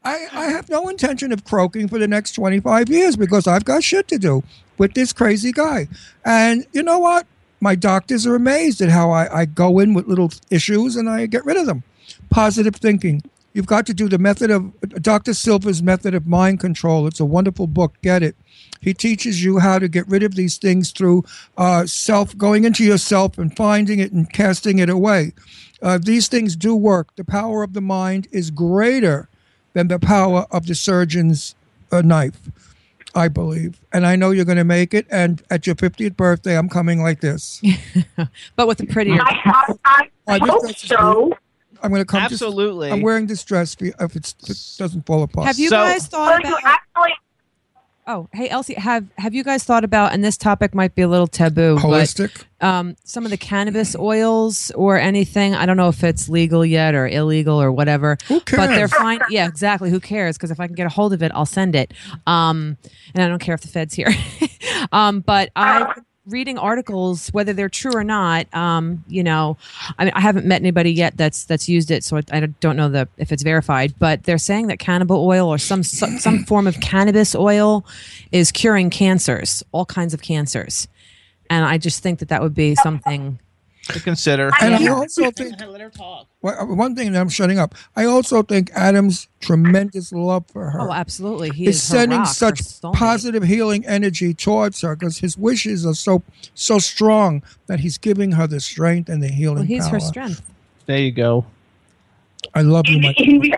I, I have no intention of croaking for the next 25 years because I've got shit to do with this crazy guy. And you know what? My doctors are amazed at how I, I go in with little issues and I get rid of them. Positive thinking. You've got to do the method of Dr. Silva's method of mind control. It's a wonderful book. Get it. He teaches you how to get rid of these things through uh, self, going into yourself and finding it and casting it away. Uh, these things do work. The power of the mind is greater than the power of the surgeon's uh, knife, I believe. And I know you're going to make it. And at your 50th birthday, I'm coming like this. *laughs* but with a prettier. I, I, I this hope dress is so. I'm going to come. just- Absolutely. I'm wearing this dress for you if, it's, if it doesn't fall apart. Have you guys thought about? Oh, hey Elsie, have have you guys thought about? And this topic might be a little taboo. Holistic? But, um, some of the cannabis oils or anything. I don't know if it's legal yet or illegal or whatever. Who cares? But they're fine. Yeah, exactly. Who cares? Because if I can get a hold of it, I'll send it. Um, and I don't care if the Fed's here. *laughs* um, but I reading articles whether they're true or not um, you know I, mean, I haven't met anybody yet that's that's used it so I, I don't know the if it's verified but they're saying that cannabis oil or some some, some form of cannabis oil is curing cancers all kinds of cancers. And i just think that that would be something to consider. And I also *laughs* think Well, uh, one thing that I'm shutting up. I also think Adam's tremendous love for her. oh absolutely he is is sending rock, such positive healing energy towards her because his wishes are so so strong that he's giving her the strength and the healing well, he's power. her strength There you go. I love you, my *laughs*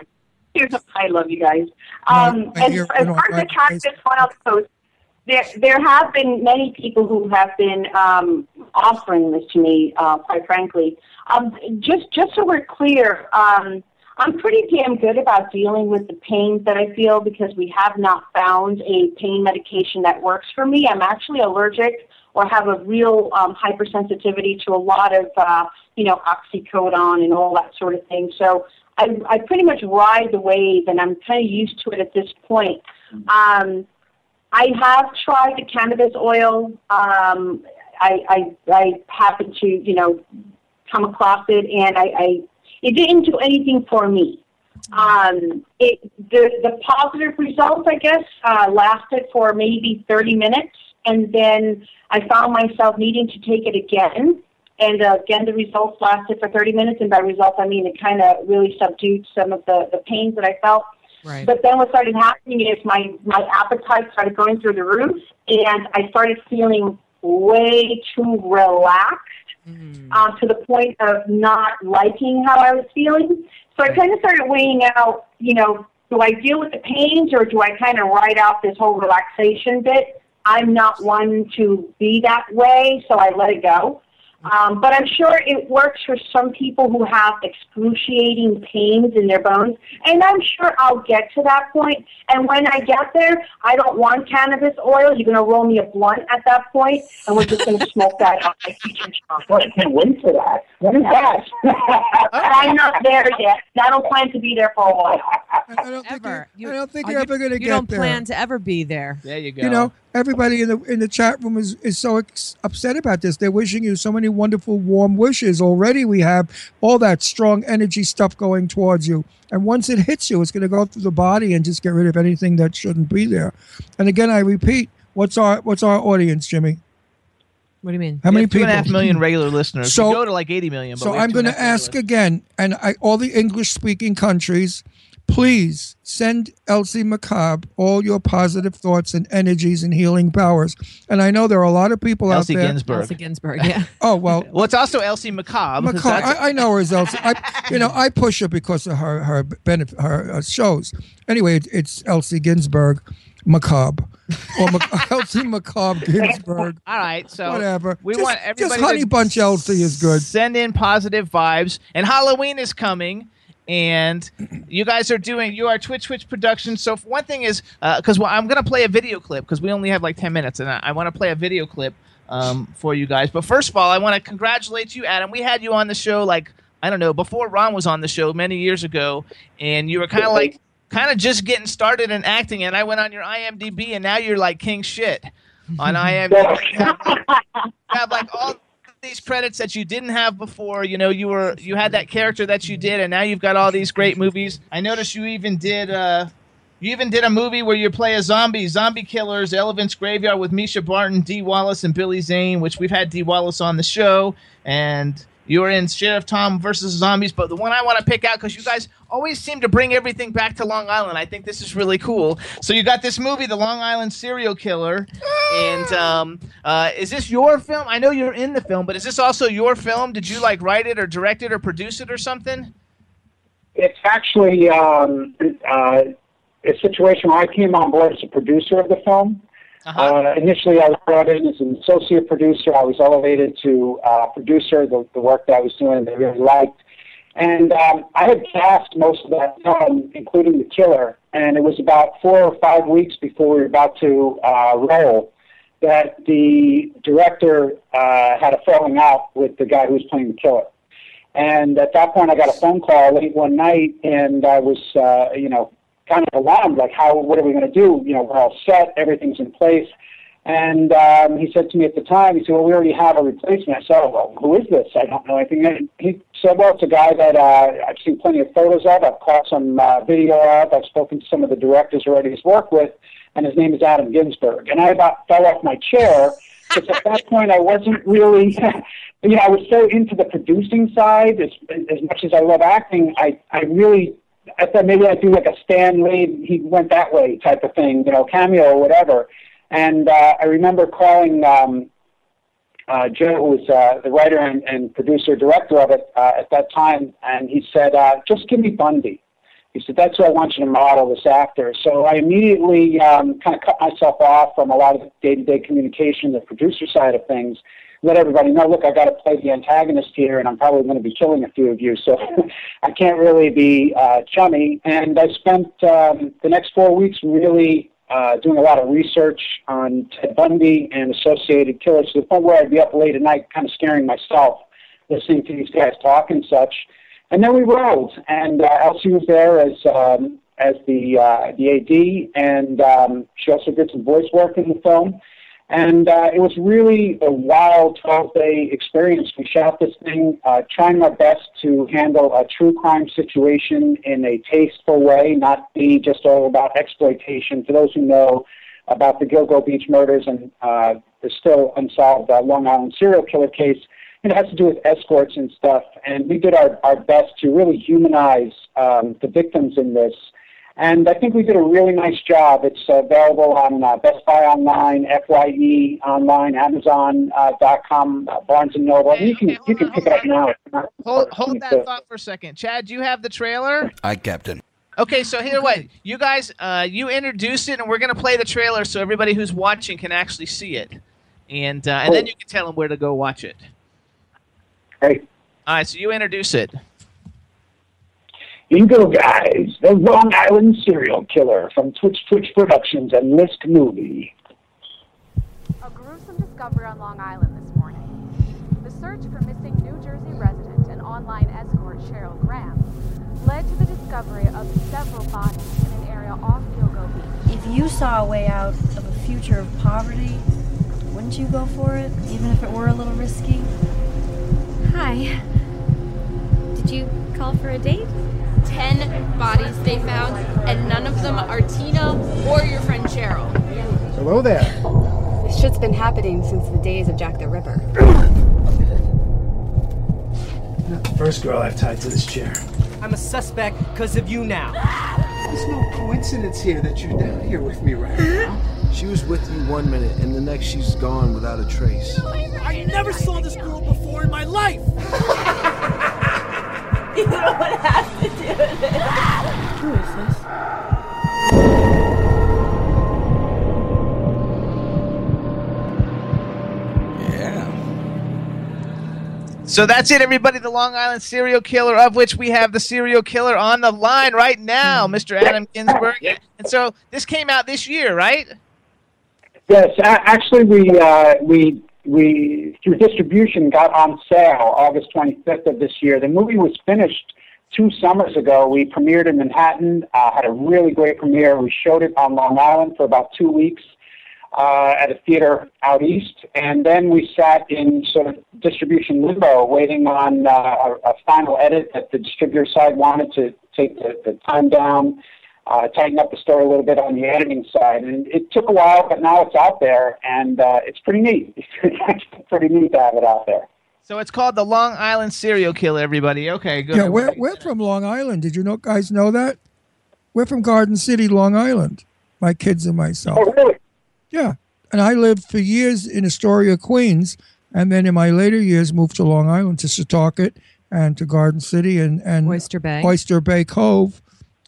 I love you guys. Um, I as, hear- as I know, far as I- the cannabis oil goes, there there have been many people who have been um, offering this to me. Uh, quite frankly, um, just just so we're clear, um, I'm pretty damn good about dealing with the pains that I feel because we have not found a pain medication that works for me. I'm actually allergic or have a real um, hypersensitivity to a lot of, uh, you know, oxycodone and all that sort of thing. So I, I pretty much ride the wave, and I'm kind of used to it at this point. Um, I have tried the cannabis oil. Um, I, I, I happened to, you know, come across it, and I, I it didn't do anything for me. Um, it the the positive results, I guess, uh, lasted for maybe 30 minutes, and then I found myself needing to take it again. And uh, again, the results lasted for 30 minutes, and by results, I mean it kind of really subdued some of the, the pains that I felt. Right. But then what started happening is my, my appetite started going through the roof, and I started feeling way too relaxed um, to the point of not liking how I was feeling. So I kind of started weighing out, you know, do I deal with the pains or do I kind of ride out this whole relaxation bit? I'm not one to be that way, so I let it go. Um, but I'm sure it works for some people who have excruciating pains in their bones, and I'm sure I'll get to that point. And when I get there, I don't want cannabis oil. You're going to roll me a blunt at that point, and we're just going to smoke that on my kitchen chocolate. I can't wait for that. When is that? I'm not there yet. I don't plan to be there for a while. i don't Ever. You, I don't think you're you- ever gonna get there. You get don't plan to ever be there. There you go. You know, everybody in the in the chat room is, is so ex- upset about this. They're wishing you so many wonderful, warm wishes. Already, we have all that strong energy stuff going towards you, and once it hits you, it's going to go through the body and just get rid of anything that shouldn't be there. And again, I repeat, what's our what's our audience, Jimmy? What do you mean? How We many have two and a half people? million regular listeners. So- we go to like 80 million. But So I'm going to ask again, and I, all the English speaking countries, please send Elsie Macabre all your positive thoughts and energies and healing powers. And I know there are a lot of people Elsie out there. Ginsberg. Elsie Ginsberg, yeah. *laughs* Oh well, Well, it's also Elsie Macabre. 'cause Macabre. that's- I, I know her as Elsie. I, you know, I push her because of her her benefit, her uh, shows. Anyway, it, it's Elsie Ginsberg, Macabre, or Mac- *laughs* Elsie Macabre Ginsberg. All right, so Whatever. We Just- want just. Honey to Bunch Elsie is good. Send in positive vibes, and Halloween is coming. And you guys are doing you are Twitch Twitch Productions. So one thing is because well, I'm gonna play a video clip because we only have like ten minutes, and I, I want to play a video clip um, for you guys. But first of all, I want to congratulate you, Adam. We had you on the show like I don't know before Ron was on the show many years ago, and you were kind of like kind of just getting started in acting. And I went on your IMDb, and now you're like king shit on IMDb. You *laughs* have, you have like all these credits that you didn't have before. You know, you were you had that character that you did, and now you've got all these great movies. I noticed you even did. uh you even did a movie where you play a zombie, Zombie Killers, Elephant's Graveyard with Mischa Barton, Dee Wallace, and Billy Zane, which we've had Dee Wallace on the show. And you were in Sheriff Tom versus Zombies. But the one I want to pick out, because you guys always seem to bring everything back to Long Island. I think this is really cool. So you got this movie, The Long Island Serial Killer. And um, uh, is this your film? I know you're in the film, but is this also your film? Did you like write it or direct it or produce it or something? It's actually um, uh, a situation where I came on board as a producer of the film. Uh initially, I was brought in as an associate producer. I was elevated to uh, producer. The, the work that I was doing, they really liked. And um, I had cast most of that film, including the killer. And it was about four or five weeks before we were about to uh, roll that the director uh, had a falling out with the guy who was playing the killer. And at that point, I got a phone call late one night, and I was, uh, you know, kind of alarmed, like, how, what are we going to do? You know, we're all set, everything's in place. And um, he said to me at the time, he said, well, we already have a replacement. I said, oh, well, who is this? I don't know anything. And he said, well, it's a guy that uh, I've seen plenty of photos of. I've caught some uh, video of. I've spoken to some of the directors already he's worked with, and his name is Adam Ginsberg. And I about fell off my chair because at that point I wasn't really, *laughs* you know, I was so into the producing side. As, as much as I love acting, I, I really I thought maybe I'd do like a Stan Lee, he went that way type of thing, you know, cameo or whatever. And uh, I remember calling um, uh, Joe, who was uh, the writer and, and producer, director of it uh, at that time, and he said, uh, just give me Bundy. He said, that's who I want you to model this actor. So I immediately um, kind of cut myself off from a lot of the day-to-day communication, the producer side of things, let everybody know, look, I got to play the antagonist here, and I'm probably going to be killing a few of you, so *laughs* I can't really be uh, chummy. And I spent um, the next four weeks really uh, doing a lot of research on Ted Bundy and associated killers to the point where I'd be up late at night, kind of scaring myself, listening to these guys talk and such. And then we rolled, and uh, Elsie was there as um, as the uh, the AD, and um, she also did some voice work in the film. And uh, it was really a wild 12 day experience. We shot this thing, uh, trying our best to handle a true crime situation in a tasteful way, not be just all about exploitation. For those who know about the Gilgo Beach murders and uh, the still unsolved uh, Long Island serial killer case, it has to do with escorts and stuff. And we did our, our best to really humanize um, the victims in this and I think we did a really nice job. It's uh, available on uh, Best Buy Online, Fye Online, Amazon.com, uh, Barnes and Noble. you can you can pick it up now. Hold, hold that thought for a second. Chad, do you have the trailer? I Captain. Okay, so here, what you guys, uh, you introduce it, and we're gonna play the trailer so everybody who's watching can actually see it, and uh, and then you can tell them where to go watch it. Hey. All right, so you introduce it. You go, guys. The Long Island serial killer from Twitch Twitch Productions and List Movie. A gruesome discovery on Long Island this morning. The search for missing New Jersey resident and online escort Cheryl Graham led to the discovery of several bodies in an area off Gilgo Beach. If you saw a way out of a future of poverty, wouldn't you go for it, even if it were a little risky? Hi. Did you call for a date? Ten bodies they found, and none of them are Tina or your friend Cheryl. Hello there. This shit's been happening since the days of Jack the Ripper. Not the first girl I've tied to this chair. I'm a suspect because of you now. There's no coincidence here that you're down here with me right now. She was with you one minute, and the next she's gone without a trace. I never saw this girl before in my life. *laughs* You know what has to do with. Who is this? Yeah. So that's it, everybody. The Long Island serial killer, of which we have the serial killer on the line right now, Mr. Adam Ginsberg. And so this came out this year, right? Yes, actually, we uh, we we through distribution got on sale August 25th of this year. The movie was finished two summers ago. We premiered in Manhattan, uh, had a really great premiere. We showed it on Long Island for about two weeks uh, at a theater out east, and then we sat in sort of distribution limbo, waiting on uh, a, a final edit that the distributor side wanted to take the, the time down uh, tighten up the story a little bit on the editing side. And it took a while, but now it's out there, and uh, it's pretty neat. *laughs* It's actually pretty neat to have it out there. So it's called the Long Island serial killer. Everybody, okay, good. Yeah, we're, we're from Long Island. Did you know guys know that? We're from Garden City, Long Island. My kids and myself. Oh, really? Yeah. And I lived for years in Astoria, Queens, and then in my later years moved to Long Island to Setauket and to Garden City and, and Oyster Bay. Oyster Bay Cove.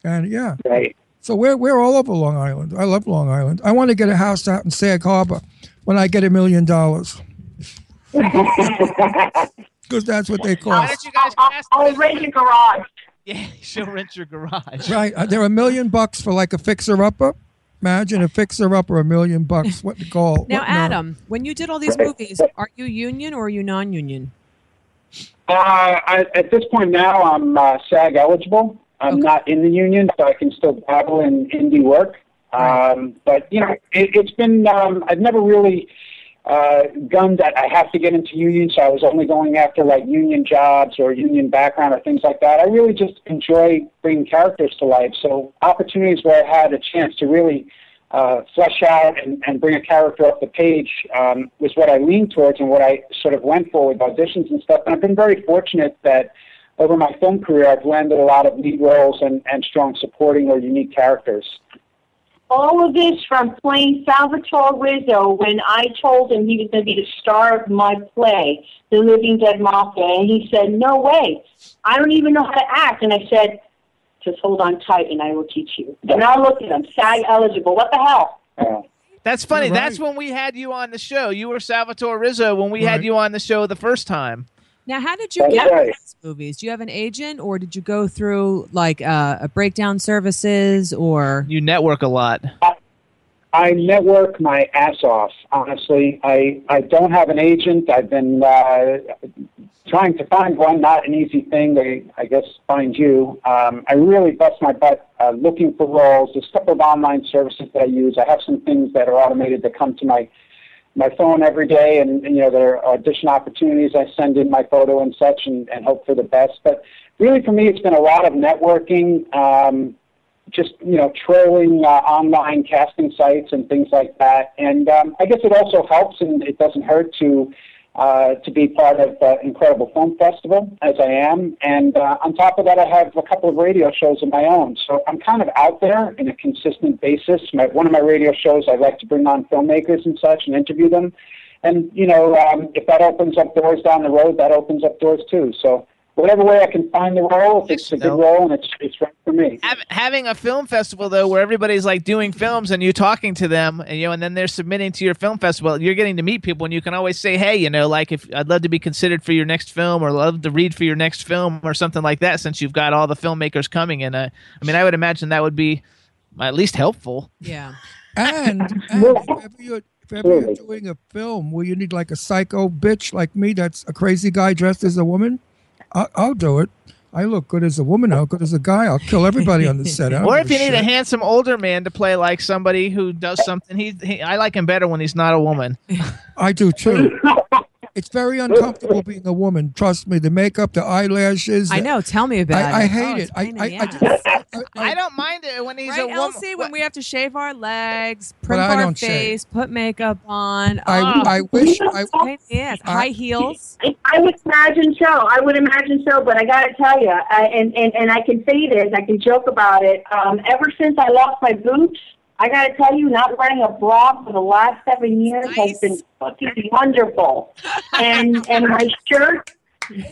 And yeah. Right. So we're we're all over Long Island. I love Long Island. I want to get a house out in Sag Harbor when I get a million dollars. *laughs* Because that's what they Why cost. don't you guys cast I'll rent your garage. Yeah, *laughs* she'll rent your garage. Right. Uh, They're a million bucks for like a fixer upper. Imagine a fixer upper a million bucks. What the call? Now, what- no. Adam, when you did all these movies, are you union or are you non-union? Uh, I, at this point now, I'm uh, SAG eligible. I'm not in the union, so I can still dabble in indie work. Um, but you know, it, it's been um, I've never really uh, gunned that I have to get into union, so I was only going after like union jobs or union background or things like that. I really just enjoy bringing characters to life. So opportunities where I had a chance to really uh, flesh out and, and bring a character up the page um, was what I leaned towards and what I sort of went for with auditions and stuff. And I've been very fortunate that over my film career, I've landed a lot of lead roles and, and strong supporting or unique characters. All of this from playing Salvatore Rizzo when I told him he was going to be the star of my play, The Living Dead Mafia, and he said, "No way, I don't even know how to act." And I said, "Just hold on tight, and I will teach you." And I looked at him, SAG eligible. What the hell? That's funny. Right. That's when we had you on the show. You were Salvatore Rizzo when we had you on the show the first time. Now, how did you That's get right. these movies? Do you have an agent, or did you go through like uh, a breakdown services, or You network a lot. I network my ass off. Honestly, I I don't have an agent. I've been uh, trying to find one. Not an easy thing. They, I guess, find you. Um, I really bust my butt uh, looking for roles. There's a couple of online services that I use. I have some things that are automated that come to my my phone every day, and, and you know there are audition opportunities. I send in my photo and such, and, and hope for the best. But really, for me, it's been a lot of networking. Um, just you know trolling uh, online casting sites and things like that. And um, I guess it also helps, and it doesn't hurt to uh, to be part of the Incredible Film Festival as I am. And uh, on top of that, I have a couple of radio shows of my own. So I'm kind of out there in a consistent basis. My, one of my radio shows, I like to bring on filmmakers and such and interview them. And you know, um, if that opens up doors down the road, that opens up doors too. So whatever way I can find the role, if it's a good role and it's it's right for me. Having a film festival though, where everybody's like doing films and you talking to them, and you know, and then they're submitting to your film festival, you're getting to meet people, and you can always say, hey, you know, like if I'd love to be considered for your next film, or love to read for your next film, or something like that, since you've got all the filmmakers coming. And uh, I mean, I would imagine that would be at least helpful. Yeah. *laughs* And, and if ever you're if ever you're doing a film where you need like a psycho bitch like me, that's a crazy guy dressed as a woman, I, I'll do it. I look good as a woman. I'll good as a guy. I'll kill everybody on the set. *laughs* Or if you need a handsome older man to play like somebody who does something, he, he I like him better when he's not a woman. I do too. *laughs* It's very uncomfortable being a woman. Trust me. The makeup, the eyelashes. I know. Tell me about I, I hate Oh, it. it's I, pain in I, I, *laughs* I don't mind it when he's Right, a woman. Elsie, when we have to shave our legs, But primp our don't shave. face, put makeup on. I, oh, I wish I. pain in. High heels. I would imagine so. I would imagine so, but I got to tell you, I, and, and and I can say this, I can joke about it. Um, ever since I lost my boobs, I got to tell you, not wearing a bra for the last seven years has been fucking wonderful. and and my shirt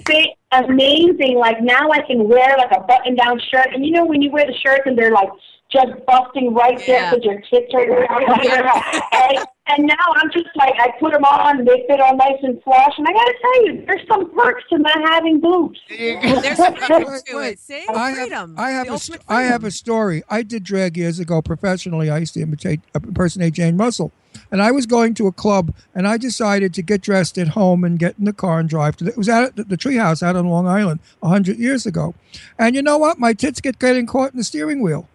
fit amazing. Like now, I can wear like a button-down shirt, and you know when you wear the shirts and they're like just busting right there because your tits are. *laughs* *laughs* and, and now I'm just like I put them on, and they fit all nice and flush, and I got to tell you, there's some perks to not having boobs. There's some *laughs* perks to it. See? I freedom. have, I have a, ultimate st- I have a story. I did drag years ago professionally. I used to imitate, uh, impersonate Jane Russell, and I was going to a club, and I decided to get dressed at home and get in the car and drive to. The, it was out at the, the treehouse out on Long Island a hundred years ago, and you know what? My tits get getting caught in the steering wheel.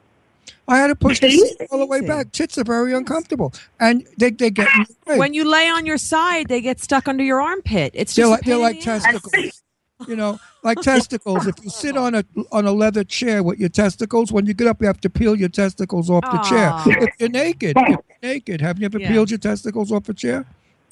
I had to push the seat all the way back. Tits are very uncomfortable, and they they get in the way. When you lay on your side, they get stuck under your armpit. It's They're just like, they're like in the ass. testicles. You know, like testicles. If you sit on a on a leather chair with your testicles, when you get up, you have to peel your testicles off the chair. If you're naked, if you're naked, have you ever Yeah. peeled your testicles off a chair?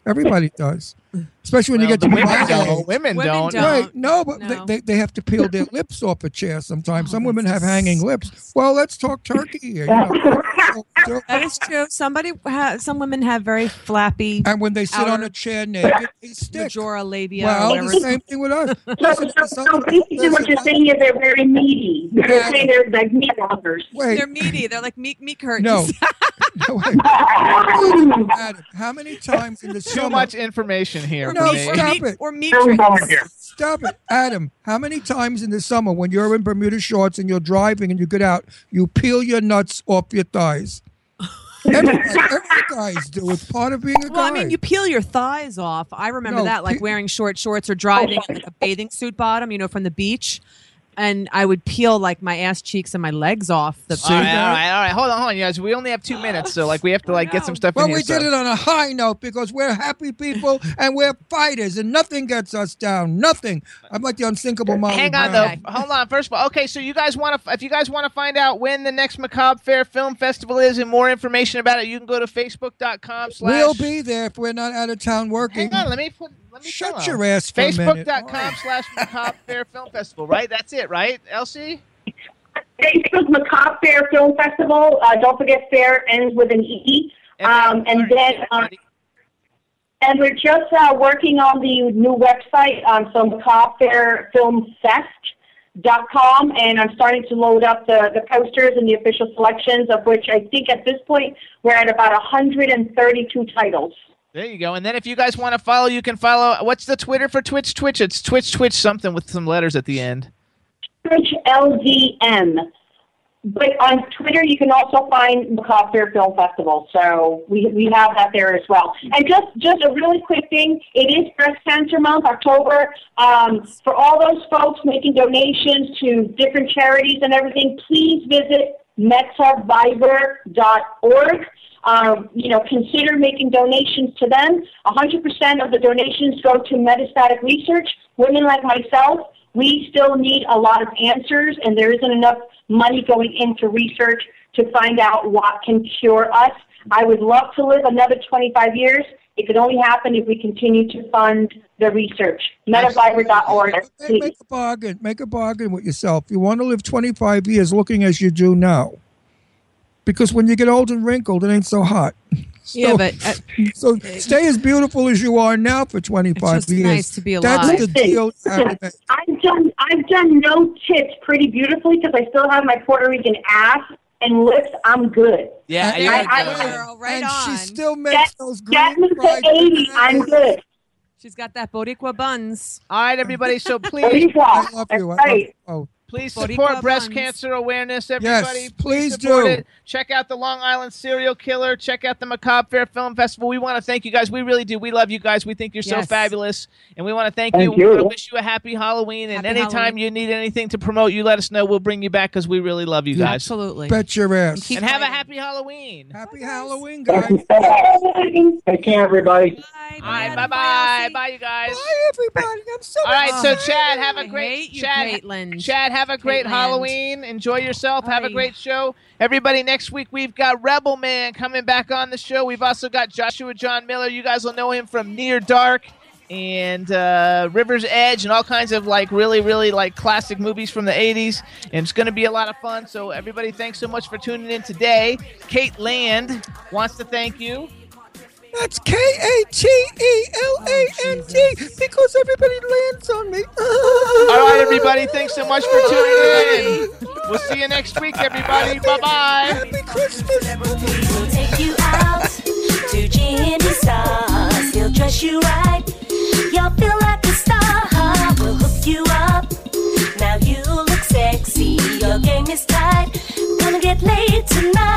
Everybody does, especially when you get to the women my don't. Women Women don't. don't. Right? No, but No. They, they they have to peel their lips off a chair sometimes. Oh, some women have hanging lips. Well, let's talk turkey here. You know. *laughs* That is true. Somebody, ha- some women have very flappy. And when they sit on a chair naked, they stick. Majora labia. or Well, whatever the same thing with us. So, Listen, so, listen, so basically, what you're saying is they're very meaty. You're saying they're like meat walkers. Wait. They're meaty. They're like meat meat curtains. No. *laughs* No, wait. *laughs* Adam, how many times in the Too summer? much information here. No, me. stop it. Or meat Stop it, Adam. How many times in the summer when you're in Bermuda shorts and you're driving and you get out, you peel your nuts off your thighs? *laughs* Every, every guys do. It's part of being a guy. Well, I mean, you peel your thighs off. I remember No, that, like pe- wearing short shorts or driving in like a bathing suit bottom, you know, from the beach. And I would peel like my ass cheeks and my legs off. The All right, all right, all right. Hold on, hold on, you guys. We only have two *gasps* minutes, so like we have to like get some stuff Well, in here. we did so- it on a high note because we're happy people *laughs* and we're fighters, and nothing gets us down. Nothing. I'm like the unsinkable Molly Hang on Brown. though. Hold on. First of all, okay. So you guys want to, if you guys want to find out when the next Macabre Faire Film Festival is and more information about it, you can go to facebook.com slash. We'll be there if we're not out of town working. Hang on. Let me put. Let me Shut your them. ass for a minute. Facebook.com slash Macabre Faire Film Festival. Right. That's it. Right, Elsie. Facebook Macabre Faire Film Festival. Uh, don't forget, fair ends with an E. Um, and then, um, and we're just uh, working on the new website, um, so Macabre Faire Film Fest. Dot com and I'm starting to load up the, the posters and the official selections of which I think at this point we're at about 132 titles. There you go. And then if you guys want to follow, you can follow. What's the Twitter for Twitch? Twitch. It's Twitch. Twitch something with some letters at the end. Twitch LDM. but on Twitter, you can also find Macabre Film Festival. So we, we have that there as well. And just, just a really quick thing, it is Breast Cancer Month, October. Um, for all those folks making donations to different charities and everything, please visit metavivor.org. Um, you know, consider making donations to them. 100% of the donations go to metastatic research. Women like myself, we still need a lot of answers, and there isn't enough money going into research to find out what can cure us. I would love to live another 25 years. It could only happen if we continue to fund the research. Metavivor.org. Make, make a bargain. Make a bargain with yourself. You want to live 25 years looking as you do now. Because when you get old and wrinkled, it ain't so hot. *laughs* So, Yeah, but, uh, so stay as beautiful as you are now for 25 just years. nice to be That's alive. the deal. you have to make. I've done I've done no tits pretty beautifully because I still have my Puerto Rican ass and lips. I'm good. Yeah, I, you're I, good. I, right and she still makes those green get me to fried 80. I'm good. She's got that Boricua buns. All right, everybody. So please, Boricua. I love you. I love you. Oh, Please support breast buns. cancer awareness, everybody. Yes, please support do. It. Check out the Long Island Serial Killer. Check out the Macabre Faire Film Festival. We want to thank you guys. We really do. We love you guys. We think you're so fabulous, and we want to thank, Thank you. We you. want to wish you a happy Halloween. And anytime Halloween. you need anything to promote, you let us know. We'll bring you back because we really love you guys. Absolutely. bet your ass. Keep And have a happy Halloween. Happy Halloween, guys. Take care, everybody. Bye. bye bye, bye, you guys. Bye, everybody. I'm so All right, so. Chad, have a great hate Chad. Caitlin. Chad, have a great Caitlin. Halloween. Enjoy yourself. Have a great show. Everybody, next week we've got Rebel Man coming back on the show. We've also got Joshua John Miller. You guys will know him from Near Dark and uh, River's Edge and all kinds of like really, really like classic movies from the 80s. And it's going to be a lot of fun. So, everybody, thanks so much for tuning in today. Kate Land wants to thank you. That's K A T E L A N D because everybody lands on me. All right, everybody, thanks so much for tuning in. We'll see you next week, everybody. Bye bye. Happy Christmas. We'll take you out to Jimmy Stars. He'll dress you right. You'll feel like a star. We'll hook you up. Now you look sexy. Your game is tight. Gonna get laid tonight.